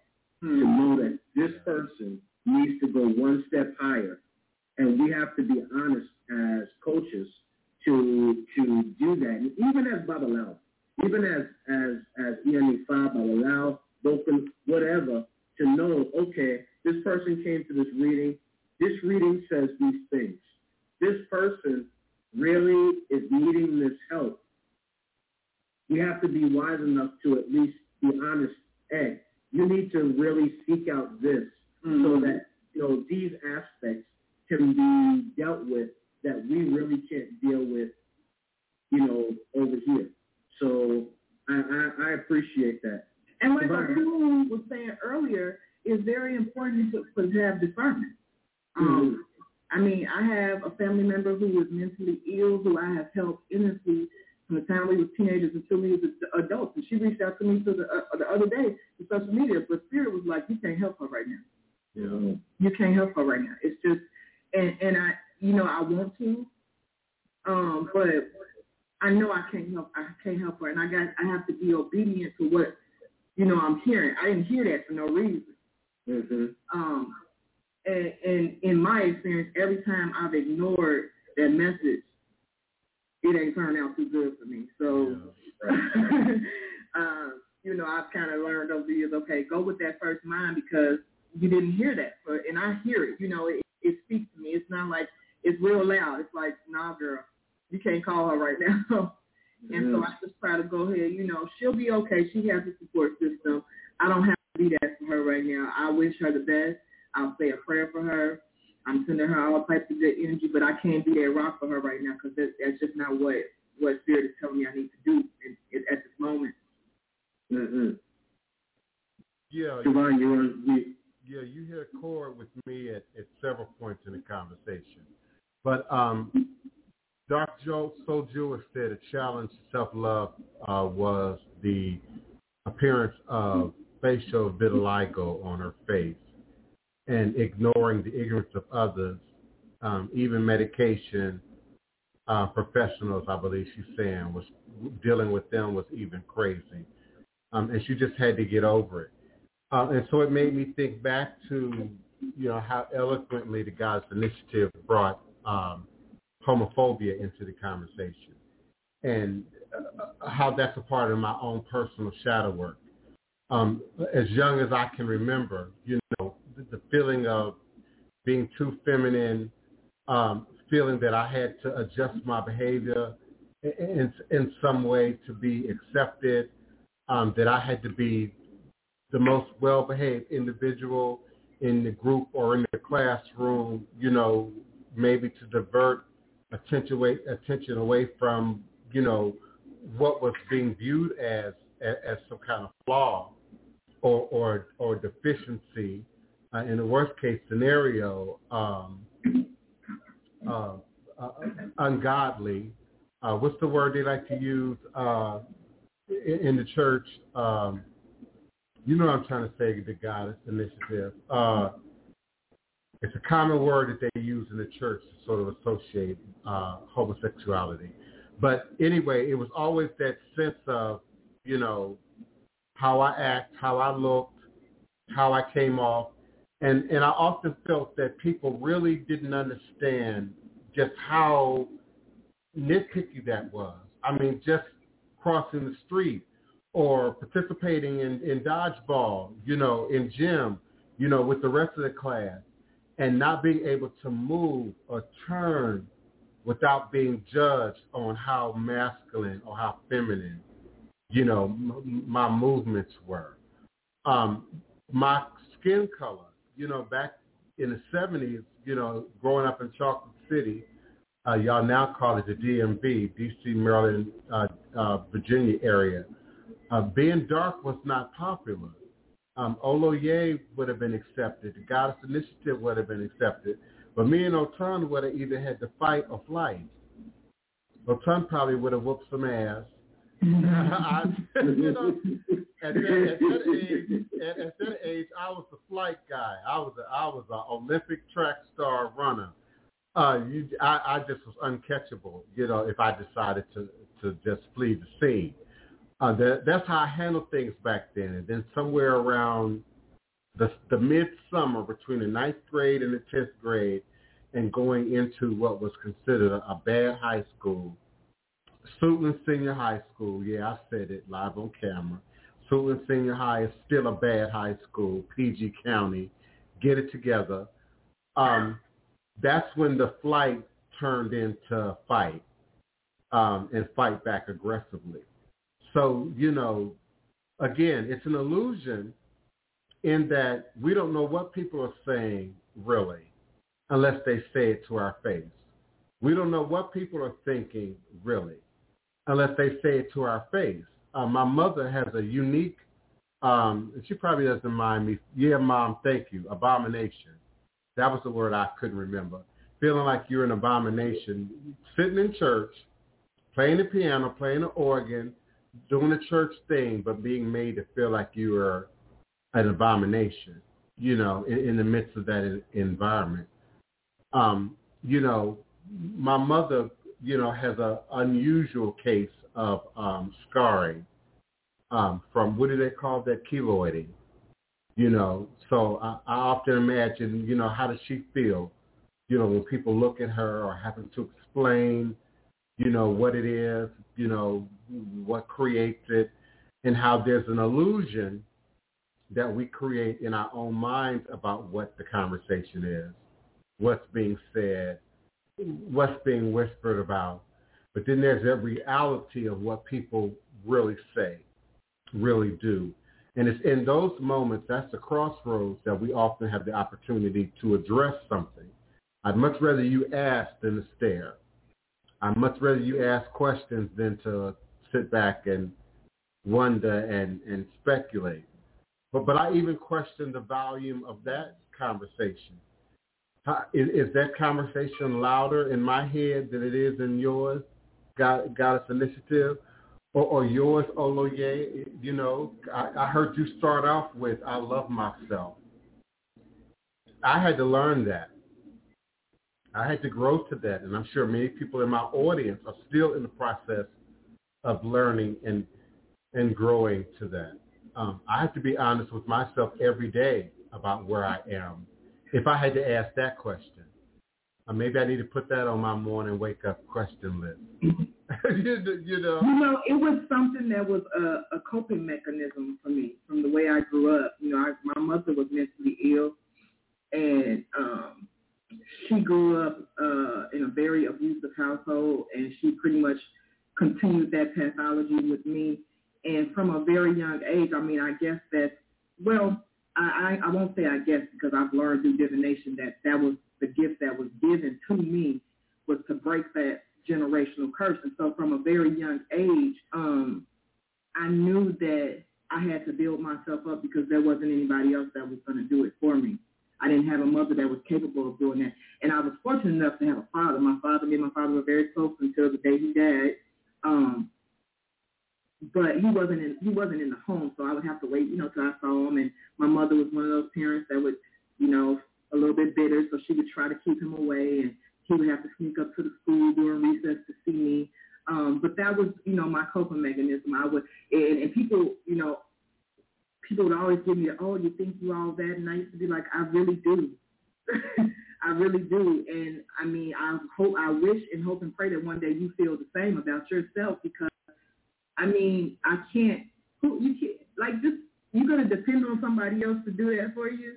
professionals, I believe she's saying, was dealing with them was even crazy. Um, and she just had to get over it. Uh, and so it made me think back to, you know, how eloquently the Goddess Initiative brought um, homophobia into the conversation and uh, how that's a part of my own personal shadow work. Um, as young as I can remember, you know, the, the feeling of being too feminine, um, feeling that I had to adjust my behavior in, in some way to be accepted, um, that I had to be the most well-behaved individual in the group or in the classroom, you know, maybe to divert attention away, attention away from, you know, what was being viewed as, as, as some kind of flaw or, or, or deficiency. Uh, in the worst case scenario, um, uh, uh, ungodly. Uh, what's the word they like to use uh, in, in, the church? Um, you know what I'm trying to say, the God initiative. Uh, it's a common word that they use in the church to sort of associate uh, homosexuality. But anyway, it was always that sense of, you know, how I act, how I looked, how I came off. And, and I often felt that people really didn't understand just how nitpicky that was. I mean, just crossing the street or participating in, in dodgeball, you know, in gym, you know, with the rest of the class and not being able to move or turn without being judged on how masculine or how feminine, you know, m- my movements were. Um, my skin color, you know, back in the 70s, you know, growing up in Chocolate City, uh, y'all now call it the DMV, D.C., Maryland, uh, uh, Virginia area. Uh, being dark was not popular. Um, Oloye would have been accepted. The Goddess Initiative would have been accepted. But me and Otun would have either had to fight or flight. Otun probably would have whooped some ass. I, you know, at, that, at that age, at, at that age, I was the flight guy. I was a, I was an Olympic track star runner uh, you, I, I just was uncatchable, you know, if I decided to, to just flee the scene. Uh, that, that's how I handled things back then. And then somewhere around the, the midsummer between the ninth grade and the 10th grade and going into what was considered a, a bad high school, Suitland Senior High School, yeah, I said it live on camera. Suitland Senior High is still a bad high school, PG County. Get it together. Um, that's when the flight turned into fight um, and fight back aggressively. So, you know, again, it's an illusion in that we don't know what people are saying really unless they say it to our face. We don't know what people are thinking really unless they say it to our face. Uh, my mother has a unique, um, she probably doesn't mind me. Yeah, mom, thank you. Abomination. That was the word I couldn't remember. Feeling like you're an abomination, sitting in church, playing the piano, playing the organ, doing the church thing, but being made to feel like you are an abomination, you know, in, in the midst of that environment. Um, you know, my mother, you know, has an unusual case of um, scarring um, from, what do they call that, keloiding? You know, so I, I often imagine, you know, how does she feel, you know, when people look at her or having to explain, you know, what it is, you know, what creates it, and how there's an illusion that we create in our own minds about what the conversation is, what's being said, what's being whispered about. But then there's that reality of what people really say, really do. And it's in those moments, that's the crossroads that we often have the opportunity to address something. I'd much rather you ask than to stare. I'd much rather you ask questions than to sit back and wonder and, and speculate. But but I even question the volume of that conversation. How, is, is that conversation louder in my head than it is in yours? God, Goddess Initiative, or, or yours, Oloye? You know, I, I heard you start off with "I love myself." I had to learn that. I had to grow to that, and I'm sure many people in my audience are still in the process of learning and and growing to that. Um, I have to be honest with myself every day about where I am. If I had to ask that question, or maybe I need to put that on my morning wake up question list. you, know, you know, it was something that was a, a coping mechanism for me from the way I grew up. You know, I, my mother was mentally ill, and um, she grew up uh, in a very abusive household, and she pretty much continued that pathology with me. And from a very young age, I mean, I guess that, well, I, I, I won't say I guess because I've learned through divination that that was the gift that was given to me was to break that generational curse. And so from a very young age, um, I knew that I had to build myself up because there wasn't anybody else that was going to do it for me. I didn't have a mother that was capable of doing that. And I was fortunate enough to have a father. My father, me and my father were very close until the day he died. Um, but he wasn't in he wasn't in the home, so I would have to wait, you know, till I saw him. And my mother was one of those parents that would, you know, a little bit bitter, so she would try to keep him away, and he would have to sneak up to the school during recess to see me. Um, but that was, you know, my coping mechanism. I would, and, and people, you know, people would always give me, oh, you think you all that? And I used to be like, I really do. I really do. And I mean, I hope, I wish and hope and pray that one day you feel the same about yourself because, I mean, I can't, who you can't, like, just, you're going to depend on somebody else to do that for you.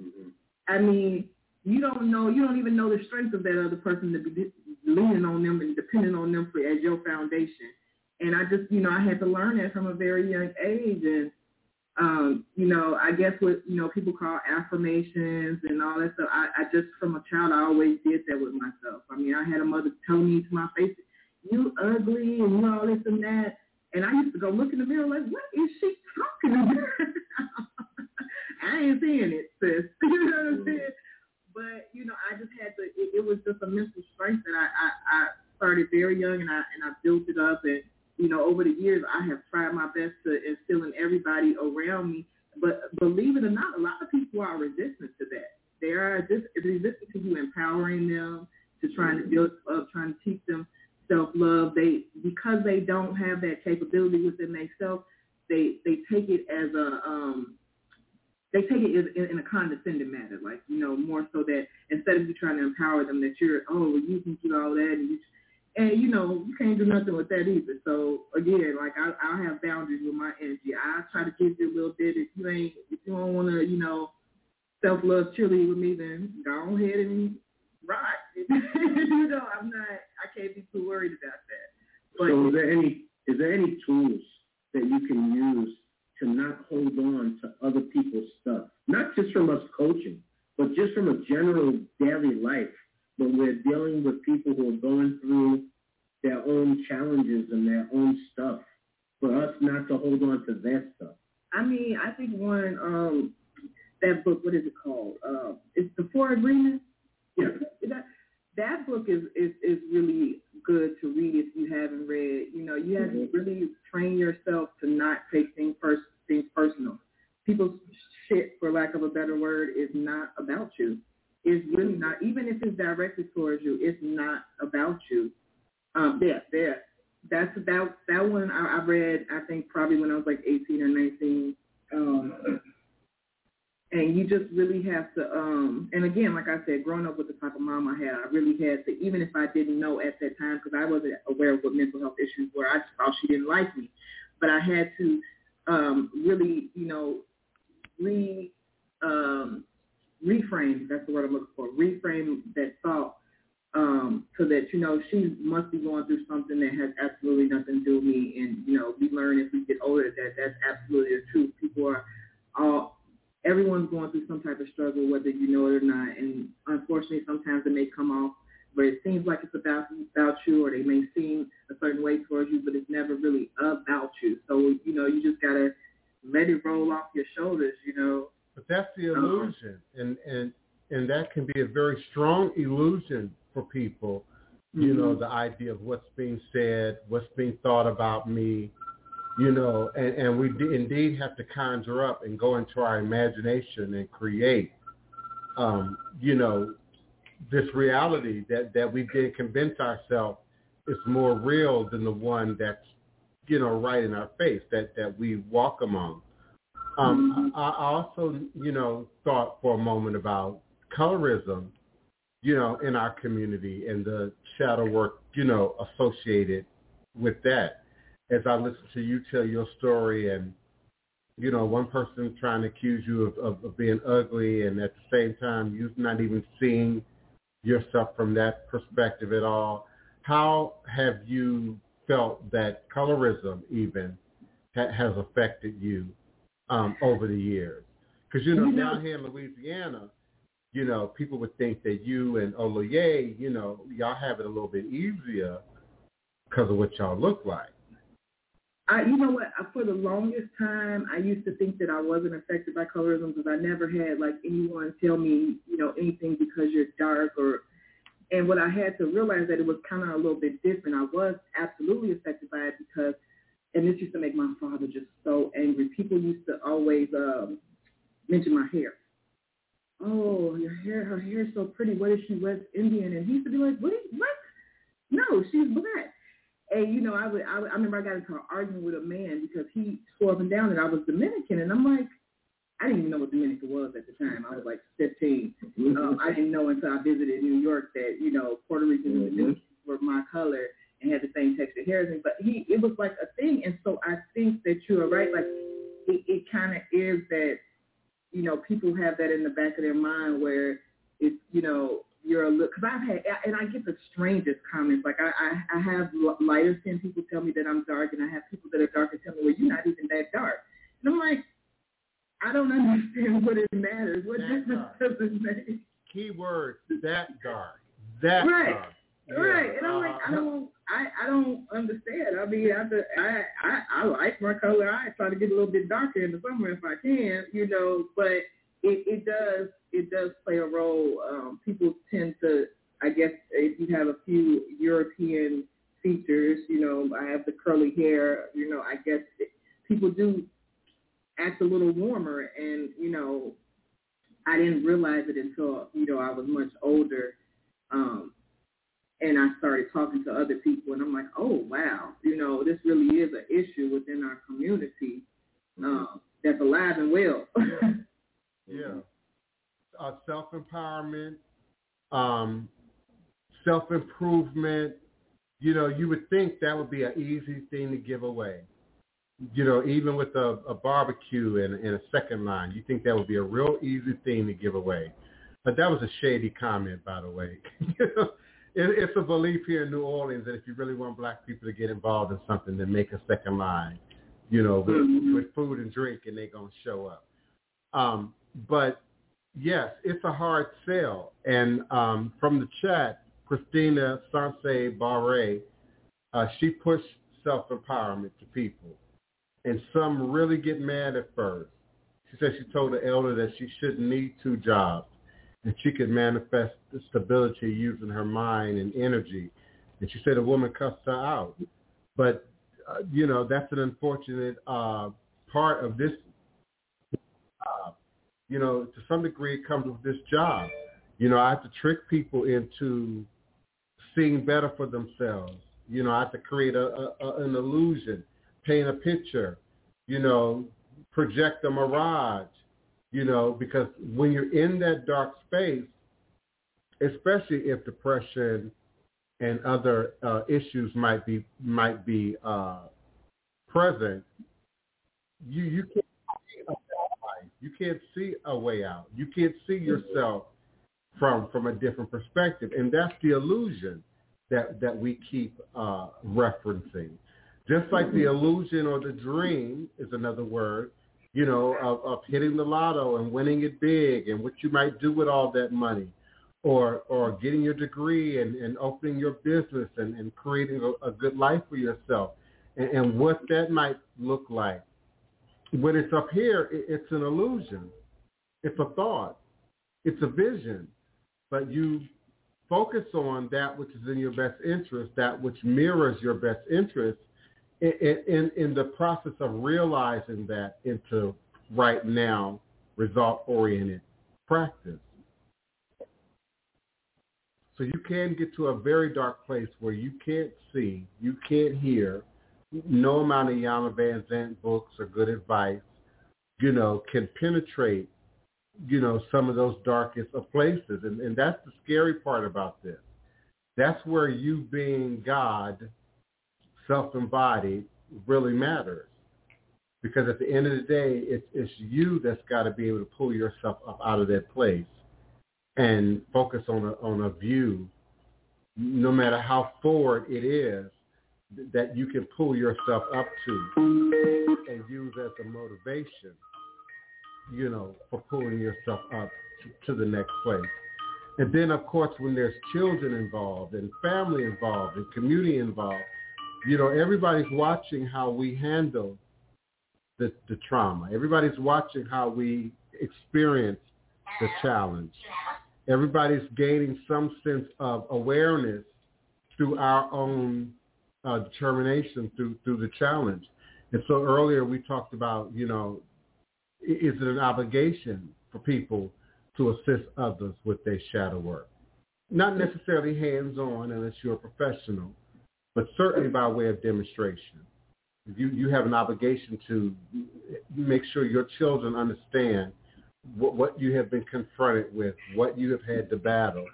Mm-hmm. I mean, you don't know, you don't even know the strength of that other person to be leaning on them and depending on them for as your foundation. And I just, you know, I had to learn that from a very young age. And, um, you know, I guess what, you know, people call affirmations and all that stuff. I, I just, from a child, I always did that with myself. I mean, I had a mother tell me to my face, you ugly and you all this and that. And I used to go look in the mirror like, what is she talking about? I ain't seeing it, sis. you know what I'm saying? But you know, I just had to. It, it was just a mental strength that I, I I started very young, and I and I built it up. And you know, over the years, I have tried my best to instill in everybody around me. But believe it or not, a lot of people are resistant to that. They are just resistant to you empowering them, to trying to build up, trying to teach them self-love. They because they don't have that capability within themselves, they they take it as a um they take it in, in a condescending manner, like you know, more so that instead of you trying to empower them, that you're oh, you can do all that, and you, and you know, you can't do nothing with that either. So again, like I, I have boundaries with my energy. I try to give you a little bit. If you ain't, if you don't want to, you know, self love chili with me, then go ahead and ride. you know, I'm not. I can't be too worried about that. But so is there any is there any tools that you can use to not hold on to other people's stuff, not just from us coaching, but just from a general daily life when we're dealing with people who are going through their own challenges and their own stuff, for us not to hold on to their stuff. I mean, I think one, um, that book, what is it called? Uh, it's The Four Agreements. Yeah. That, that book is, is, is really good to read if you haven't read. You know, you have to mm-hmm. really train yourself to not take things first things personal. People's shit, for lack of a better word, is not about you. It's really not. Even if it's directed towards you, it's not about you. Um, yeah, there. That's about that one. I, I read. I think probably when I was like 18 or 19. Um, and you just really have to um and again like i said growing up with the type of mom i had i really had to even if i didn't know at that time because i wasn't aware of what mental health issues were i thought she didn't like me. But i had to um really you know re um reframe that's the word i'm looking for reframe that thought um so that you know she must be going through something that has absolutely nothing to do with me. And you know we learn as we get older that that's absolutely the truth. People are all everyone's going through some type of struggle, whether you know it or not. And unfortunately, sometimes it may come off where it seems like it's about about you, or they may seem a certain way towards you, but it's never really about you. So you know, you just gotta let it roll off your shoulders, you know. But that's the Uh-huh. illusion, and and and that can be a very strong illusion for people. You know, Mhm. the idea of what's being said, what's being thought about me. You know, and and we d- indeed have to conjure up and go into our imagination and create. Um, you know, this reality that that we did convince ourselves is more real than the one that's you know right in our face that that we walk among. Um, I, I also, you know, thought for a moment about colorism, you know, in our community and the shadow work, you know, associated with that. As I listen to you tell your story and, you know, one person trying to accuse you of, of, of being ugly and at the same time you're not even seeing yourself from that perspective at all. How have you felt that colorism even ha- has affected you um, over the years? Because you know, know- down here in Louisiana, you know, people would think that you and Oloye, you know, y'all have it a little bit easier because of what y'all look like. I, you know what? For the longest time, I used to think that I wasn't affected by colorism because I never had like anyone tell me, you know, anything because you're dark or. And what I had to realize that it was kind of a little bit different. I was absolutely affected by it because, and this used to make my father just so angry. People used to always um, mention my hair. Oh, your hair, her hair is so pretty. What is she West Indian? And he used to be like, what? Is, what? No, she's black. And you know, I would, I, would, I remember I got into an argument with a man because he swore up and down that I was Dominican, and I'm like, I didn't even know what Dominican was at the time. I was like 15. Um, I didn't know until I visited New York that you know Puerto Ricans and Dominicans were my color and had the same texture of hair as me. But he, it was like a thing, and so I think that you are right. Like it, it kind of is that you know people have that in the back of their mind where it's you know you're a look because I've had and I get the strangest comments. Like I I, I have lighter skinned people tell me that I'm dark, and I have people that are darker tell me, well, you're not even that dark. And I'm like, I don't understand what it matters. What That difference dark. does it make? Key word, that dark. That Right. dark. Yeah, Right, and I'm like, I uh, don't, I, I don't understand. I mean, I, I, I, I like my color. I try to get a little bit darker in the summer if I can, you know. But it, it does, it does play a role. Um, people tend to, I guess, if you have a few European features, you know, I have the curly hair. You know, I guess it, people do act a little warmer, and you know, I didn't realize it until you know I was much older. Um, and I started talking to other people, and I'm like, oh wow, you know, this really is an issue within our community um, that's alive and well. Yeah. Uh, self empowerment, um, self improvement. You know, you would think that would be an easy thing to give away. You know, even with a, a barbecue and, and a second line, you think that would be a real easy thing to give away. But that was a shady comment, by the way. You know, it, it's a belief here in New Orleans that if you really want black people to get involved in something, then make a second line, you know, with, Mhm. with food and drink, and they're going to show up. Um, but yes, it's a hard sell. And um, from the chat, Christina Sanse Barre, uh, she pushed self-empowerment to people. And some really get mad at first. She said she told the elder that she shouldn't need two jobs and she could manifest stability using her mind and energy. And she said a woman cussed her out. But, uh, you know, that's an unfortunate uh, part of this you know, to some degree it comes with this job. You know, I have to trick people into seeing better for themselves. You know, I have to create a, a, an illusion, paint a picture, you know, project a mirage, you know, because when you're in that dark space, especially if depression and other uh, issues might be might be uh, present, you you can't see a way. You can't see a way out. You can't see yourself from from a different perspective, and that's the illusion that that we keep uh, referencing. Just like the illusion or the dream is another word, you know, of, of hitting the lotto and winning it big, and what you might do with all that money, or or getting your degree and, and opening your business and, and creating a, a good life for yourself, and, and what that might look like When it's up here, it's an illusion. It's a thought. It's a vision. But you focus on that which is in your best interest, that which mirrors your best interest, in, in, in the process of realizing that into right now result-oriented practice. So you can get to a very dark place where you can't see, you can't hear, no amount of Iyanla Vanzant books or good advice, you know, can penetrate, you know, some of those darkest of places. And, and that's the scary part about this. That's where you being God, self-embodied, really matters. Because at the end of the day, it's, it's you that's got to be able to pull yourself up out of that place and focus on a, on a view, no matter how forward it is, that you can pull yourself up to and use as a motivation, you know, for pulling yourself up to, the next place. And then, of course, when there's children involved and family involved and community involved, you know, everybody's watching how we handle the, the trauma. Everybody's watching how we experience the challenge. Everybody's gaining some sense of awareness through our own uh, determination through through the challenge. And so earlier we talked about, you know, is it an obligation for people to assist others with their shadow work? Not necessarily hands-on unless you're a professional, but certainly by way of demonstration. You, you have an obligation to make sure your children understand what, what you have been confronted with, what you have had to battle,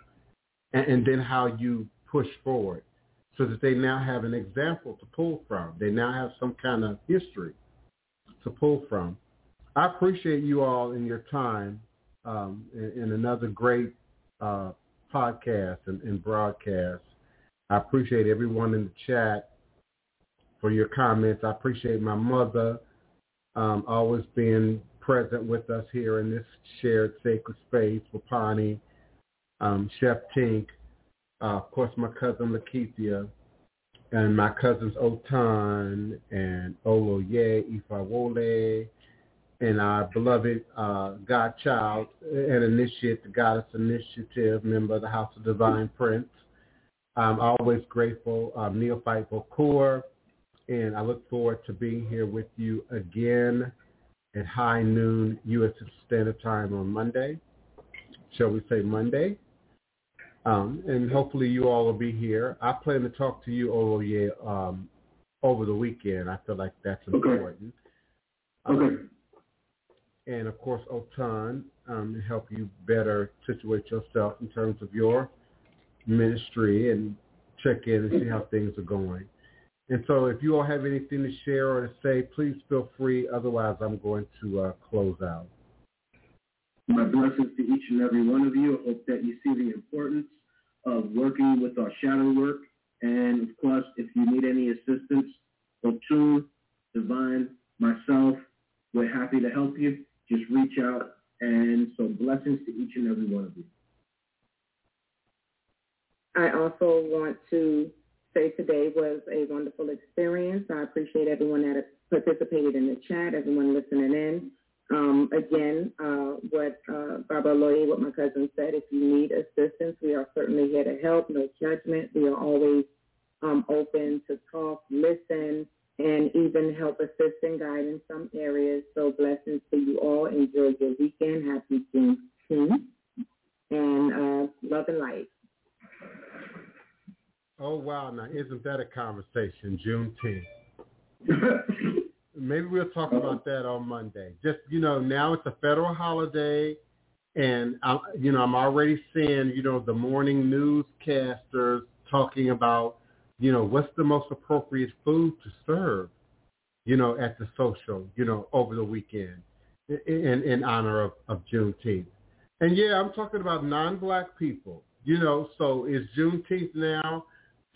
and, and then how you push forward so that they now have an example to pull from. They now have some kind of history to pull from. I appreciate you all in your time um, in, in, another great uh, podcast and, and, broadcast. I appreciate everyone in the chat for your comments. I appreciate my mother um, always being present with us here in this shared sacred space, Wapani, um, Chef Tink, uh, of course, my cousin Lakithia, and my cousins Otun and Oloye Ifawole, and our beloved uh, Godchild and initiate the Goddess Initiative, member of the House of Divine Prince. I'm always grateful, um, Neophyte Bokor, and I look forward to being here with you again at high noon U.S. Standard Time on Monday. Shall we say Monday? Um, and hopefully you all will be here. I plan to talk to you, Oloye, um, over the weekend. I feel like that's important. Okay. Um, and of course, Otun, um, to help you better situate yourself in terms of your ministry and check in and see how things are going. And so if you all have anything to share or to say, please feel free. Otherwise, I'm going to uh, close out. My blessings to each and every one of you. I hope that you see the importance of working with our shadow work. And of course, if you need any assistance, Otun, Divine, myself, we're happy to help you. Just reach out. And so blessings to each and every one of you. I also want to say today was a wonderful experience. I appreciate everyone that participated in the chat, everyone listening in. Um, again, uh, what uh, Barbara Loye, what my cousin said, if you need assistance, we are certainly here to help. No judgment. We are always um, open to talk, listen, and even help assist and guide in some areas. So blessings to you all. Enjoy your weekend. Happy Juneteenth. And uh, love and light. Oh, wow. Now, isn't that a conversation? Juneteenth. maybe we'll talk uh-huh. about that on Monday. Just you know, now it's a federal holiday, and I, you know, I'm already seeing you know the morning newscasters talking about you know what's the most appropriate food to serve, you know, at the social, you know, over the weekend, in in honor of of Juneteenth. And yeah, I'm talking about non-black people. You know, so is Juneteenth now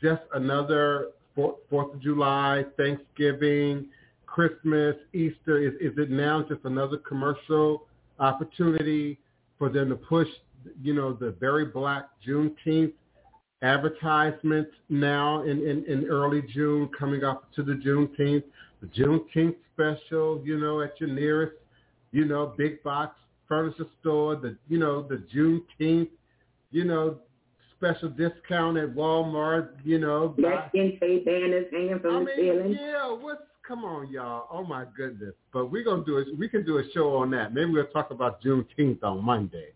just another Fourth of July, Thanksgiving, Christmas, Easter? Is, is it now just another commercial opportunity for them to push, you know, the very black Juneteenth advertisements now in, in, in early June coming up to the Juneteenth, the Juneteenth special, you know, at your nearest, you know, big box furniture store, the, you know, the Juneteenth, you know, special discount at Walmart, you know. Mexican say banners hanging from I the mean, ceiling. yeah, what's, come on, y'all. Oh, my goodness. But we're to do it. We can do a show on that. Maybe we'll talk about Juneteenth on Monday.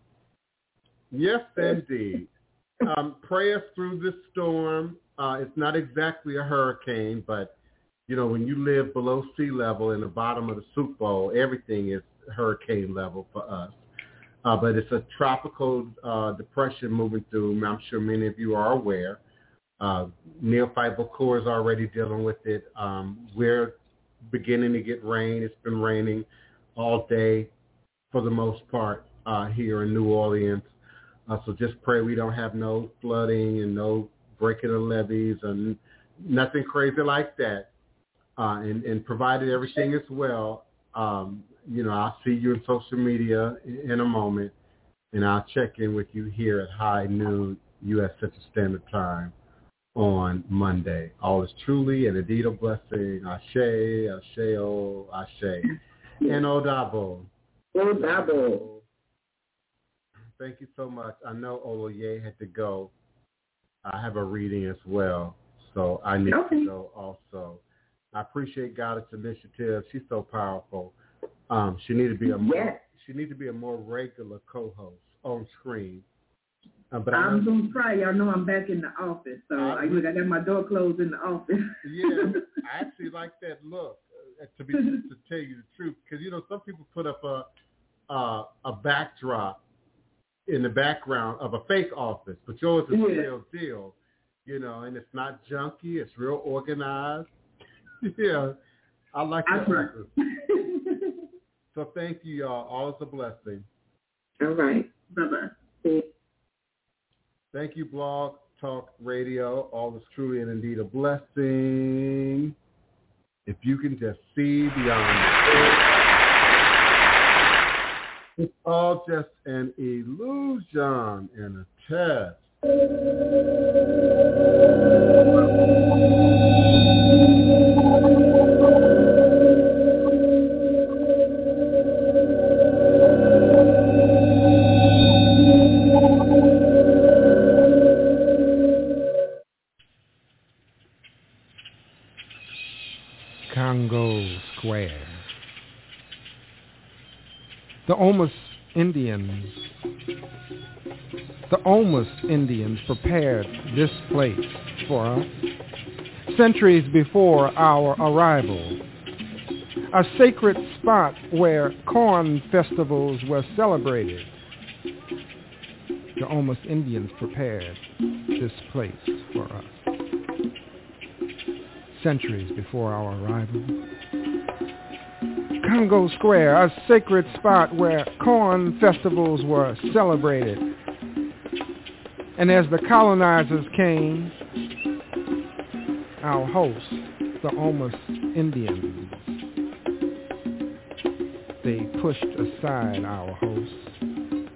Yes, indeed. um, pray us through this storm. Uh, it's not exactly a hurricane, but you know, when you live below sea level in the bottom of the soup bowl, everything is hurricane level for us. Uh, but it's a tropical uh, depression moving through. I'm sure many of you are aware. Uh, Neophyte is already dealing with it. Um, we're beginning to get rain. It's been raining all day for the most part uh, here in New Orleans. Uh, so just pray we don't have no flooding and no breaking of levees and nothing crazy like that. Uh, and, and provided everything is well, um, you know, I'll see you in social media in, in a moment, and I'll check in with you here at high noon U.S. Central Standard Time on Monday. All is truly and indeed a blessing. Ashe, Asheo, Ashe. And Odabo. Odabo. Thank you so much. I know Oloye had to go. I have a reading as well, so I need Okay. to go also. I appreciate Goddess Initiative. She's so powerful. Um, she need to be a more Yes. she need to be a more regular co-host on screen. Uh, but I I'm know, gonna try. Y'all know I'm back in the office, so I, look, I got my door closed in the office. yeah, I actually like that look. Uh, to be to tell you the truth, because you know some people put up a uh, a backdrop in the background of a fake office, but yours is Yeah. the real deal. You know, and it's not junky. It's real organized. yeah, I like I that try. record. So thank you, y'all. All is a blessing. All right. Bye bye. Thank you, Blog Talk Radio. All is truly and indeed a blessing. If you can just see beyond the it's all just an illusion and a test. Congo Omus Indians, the Omus Indians prepared this place for us centuries before our arrival. A sacred spot where corn festivals were celebrated. The Omus Indians prepared this place for us centuries before our arrival. Congo Square, a sacred spot where corn festivals were celebrated. And as the colonizers came, our hosts, the Omus Indians, they pushed aside our hosts.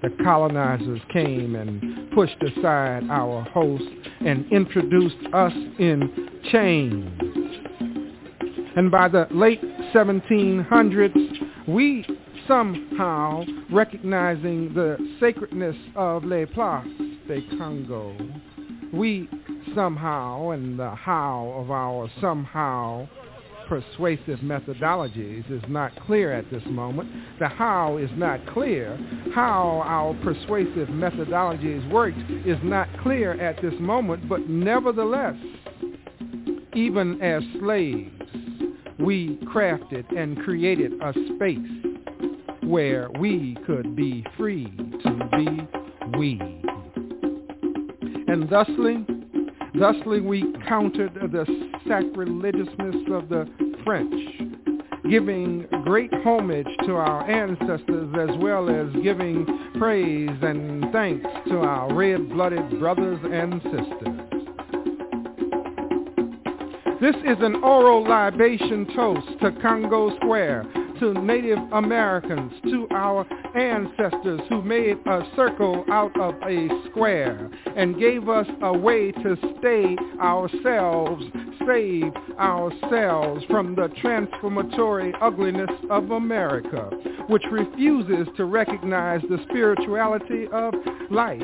The colonizers came and pushed aside our hosts and introduced us in chains. And by the late 1700s, we somehow, recognizing the sacredness of Les Places de Congo, we somehow, and the how of our somehow persuasive methodologies is not clear at this moment. The how is not clear. How our persuasive methodologies worked is not clear at this moment, but nevertheless, even as slaves, we crafted and created a space where we could be free to be we. And thusly, thusly we countered the sacrilegiousness of the French, giving great homage to our ancestors as well as giving praise and thanks to our red-blooded brothers and sisters. This is an oral libation toast to Congo Square, to Native Americans, to our ancestors who made a circle out of a square and gave us a way to stay ourselves, save ourselves from the transformatory ugliness of America, which refuses to recognize the spirituality of life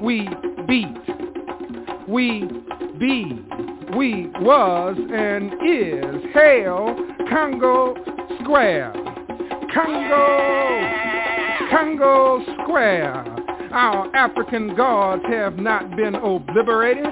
we beat, we be, we was and is. Hail Congo Square. Congo, Congo Square. Our African gods have not been obliterated.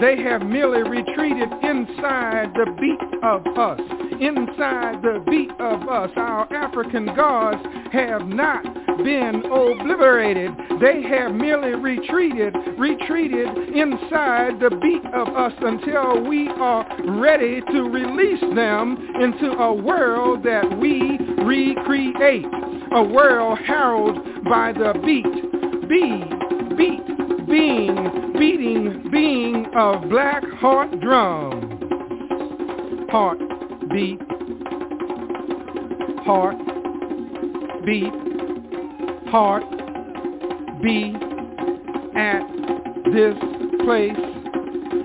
They have merely retreated inside the beat of us. Inside the beat of us. Our African gods have not been obliterated. They have merely retreated, retreated inside the beat of us until we are ready to release them into a world that we recreate. A world heralded by the beat, be, beat, being, beating, being of black heart drum. Heart, beat, heart, beat, heart be at this place,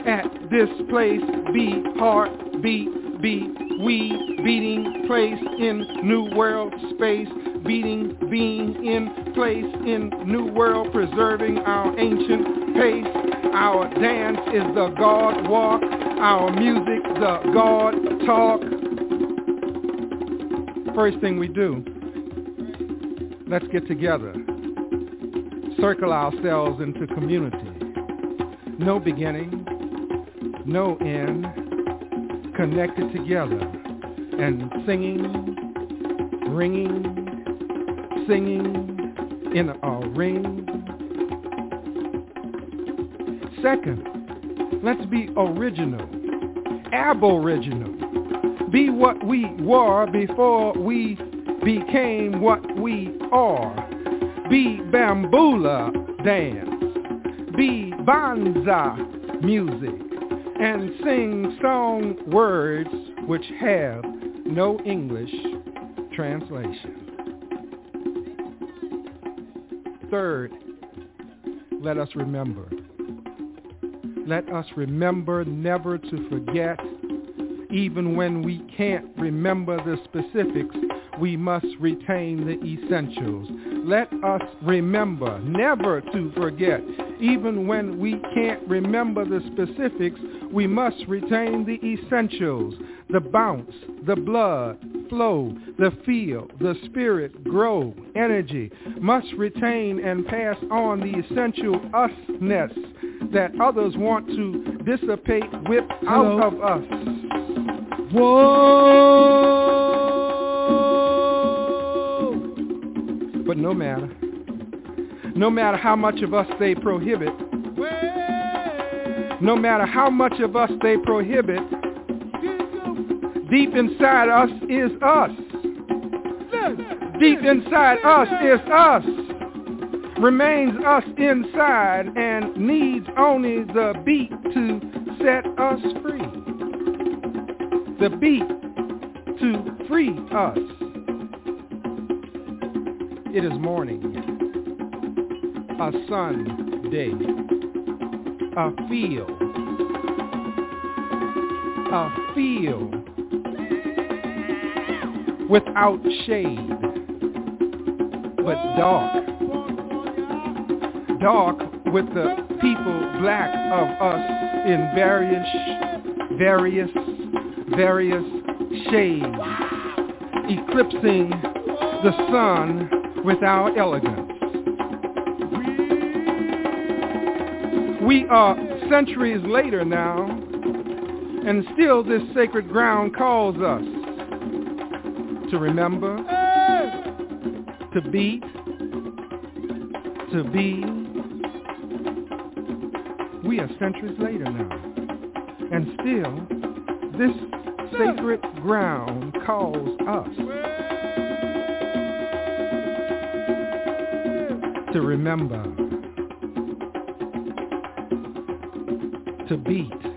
at this place, be heart beat, be we beating place in new world space, beating being in place in new world, preserving our ancient pace. Our dance is the God walk, our music the God talk. First thing we do Let's get together. Circle ourselves into community. No beginning, no end, connected together and singing, ringing, singing in a ring. Second, let's be original, aboriginal. Be what we were before we became what we are. Be bambula dance. Be banza music. And sing song words which have no English translation. Third, let us remember. Let us remember never to forget, even when we can't remember the specifics we must retain the essentials. Let us remember never to forget. Even when we can't remember the specifics, we must retain the essentials. The bounce, the blood, flow, the feel, the spirit, grow, energy. Must retain and pass on the essential usness that others want to dissipate, whip out of us. Whoa! But no matter. No matter how much of us they prohibit. No matter how much of us they prohibit. Deep inside us is us. Deep inside us is us. Remains us inside and needs only the beat to set us free. The beat to free us. It is morning, a sun day, a field, a field without shade, but dark, dark with the people black of us in various, various, various shades, eclipsing the sun with our elegance. We are centuries later now, and still this sacred ground calls us to remember, to beat, to be. We are centuries later now. And still, this sacred ground calls us to remember, to beat,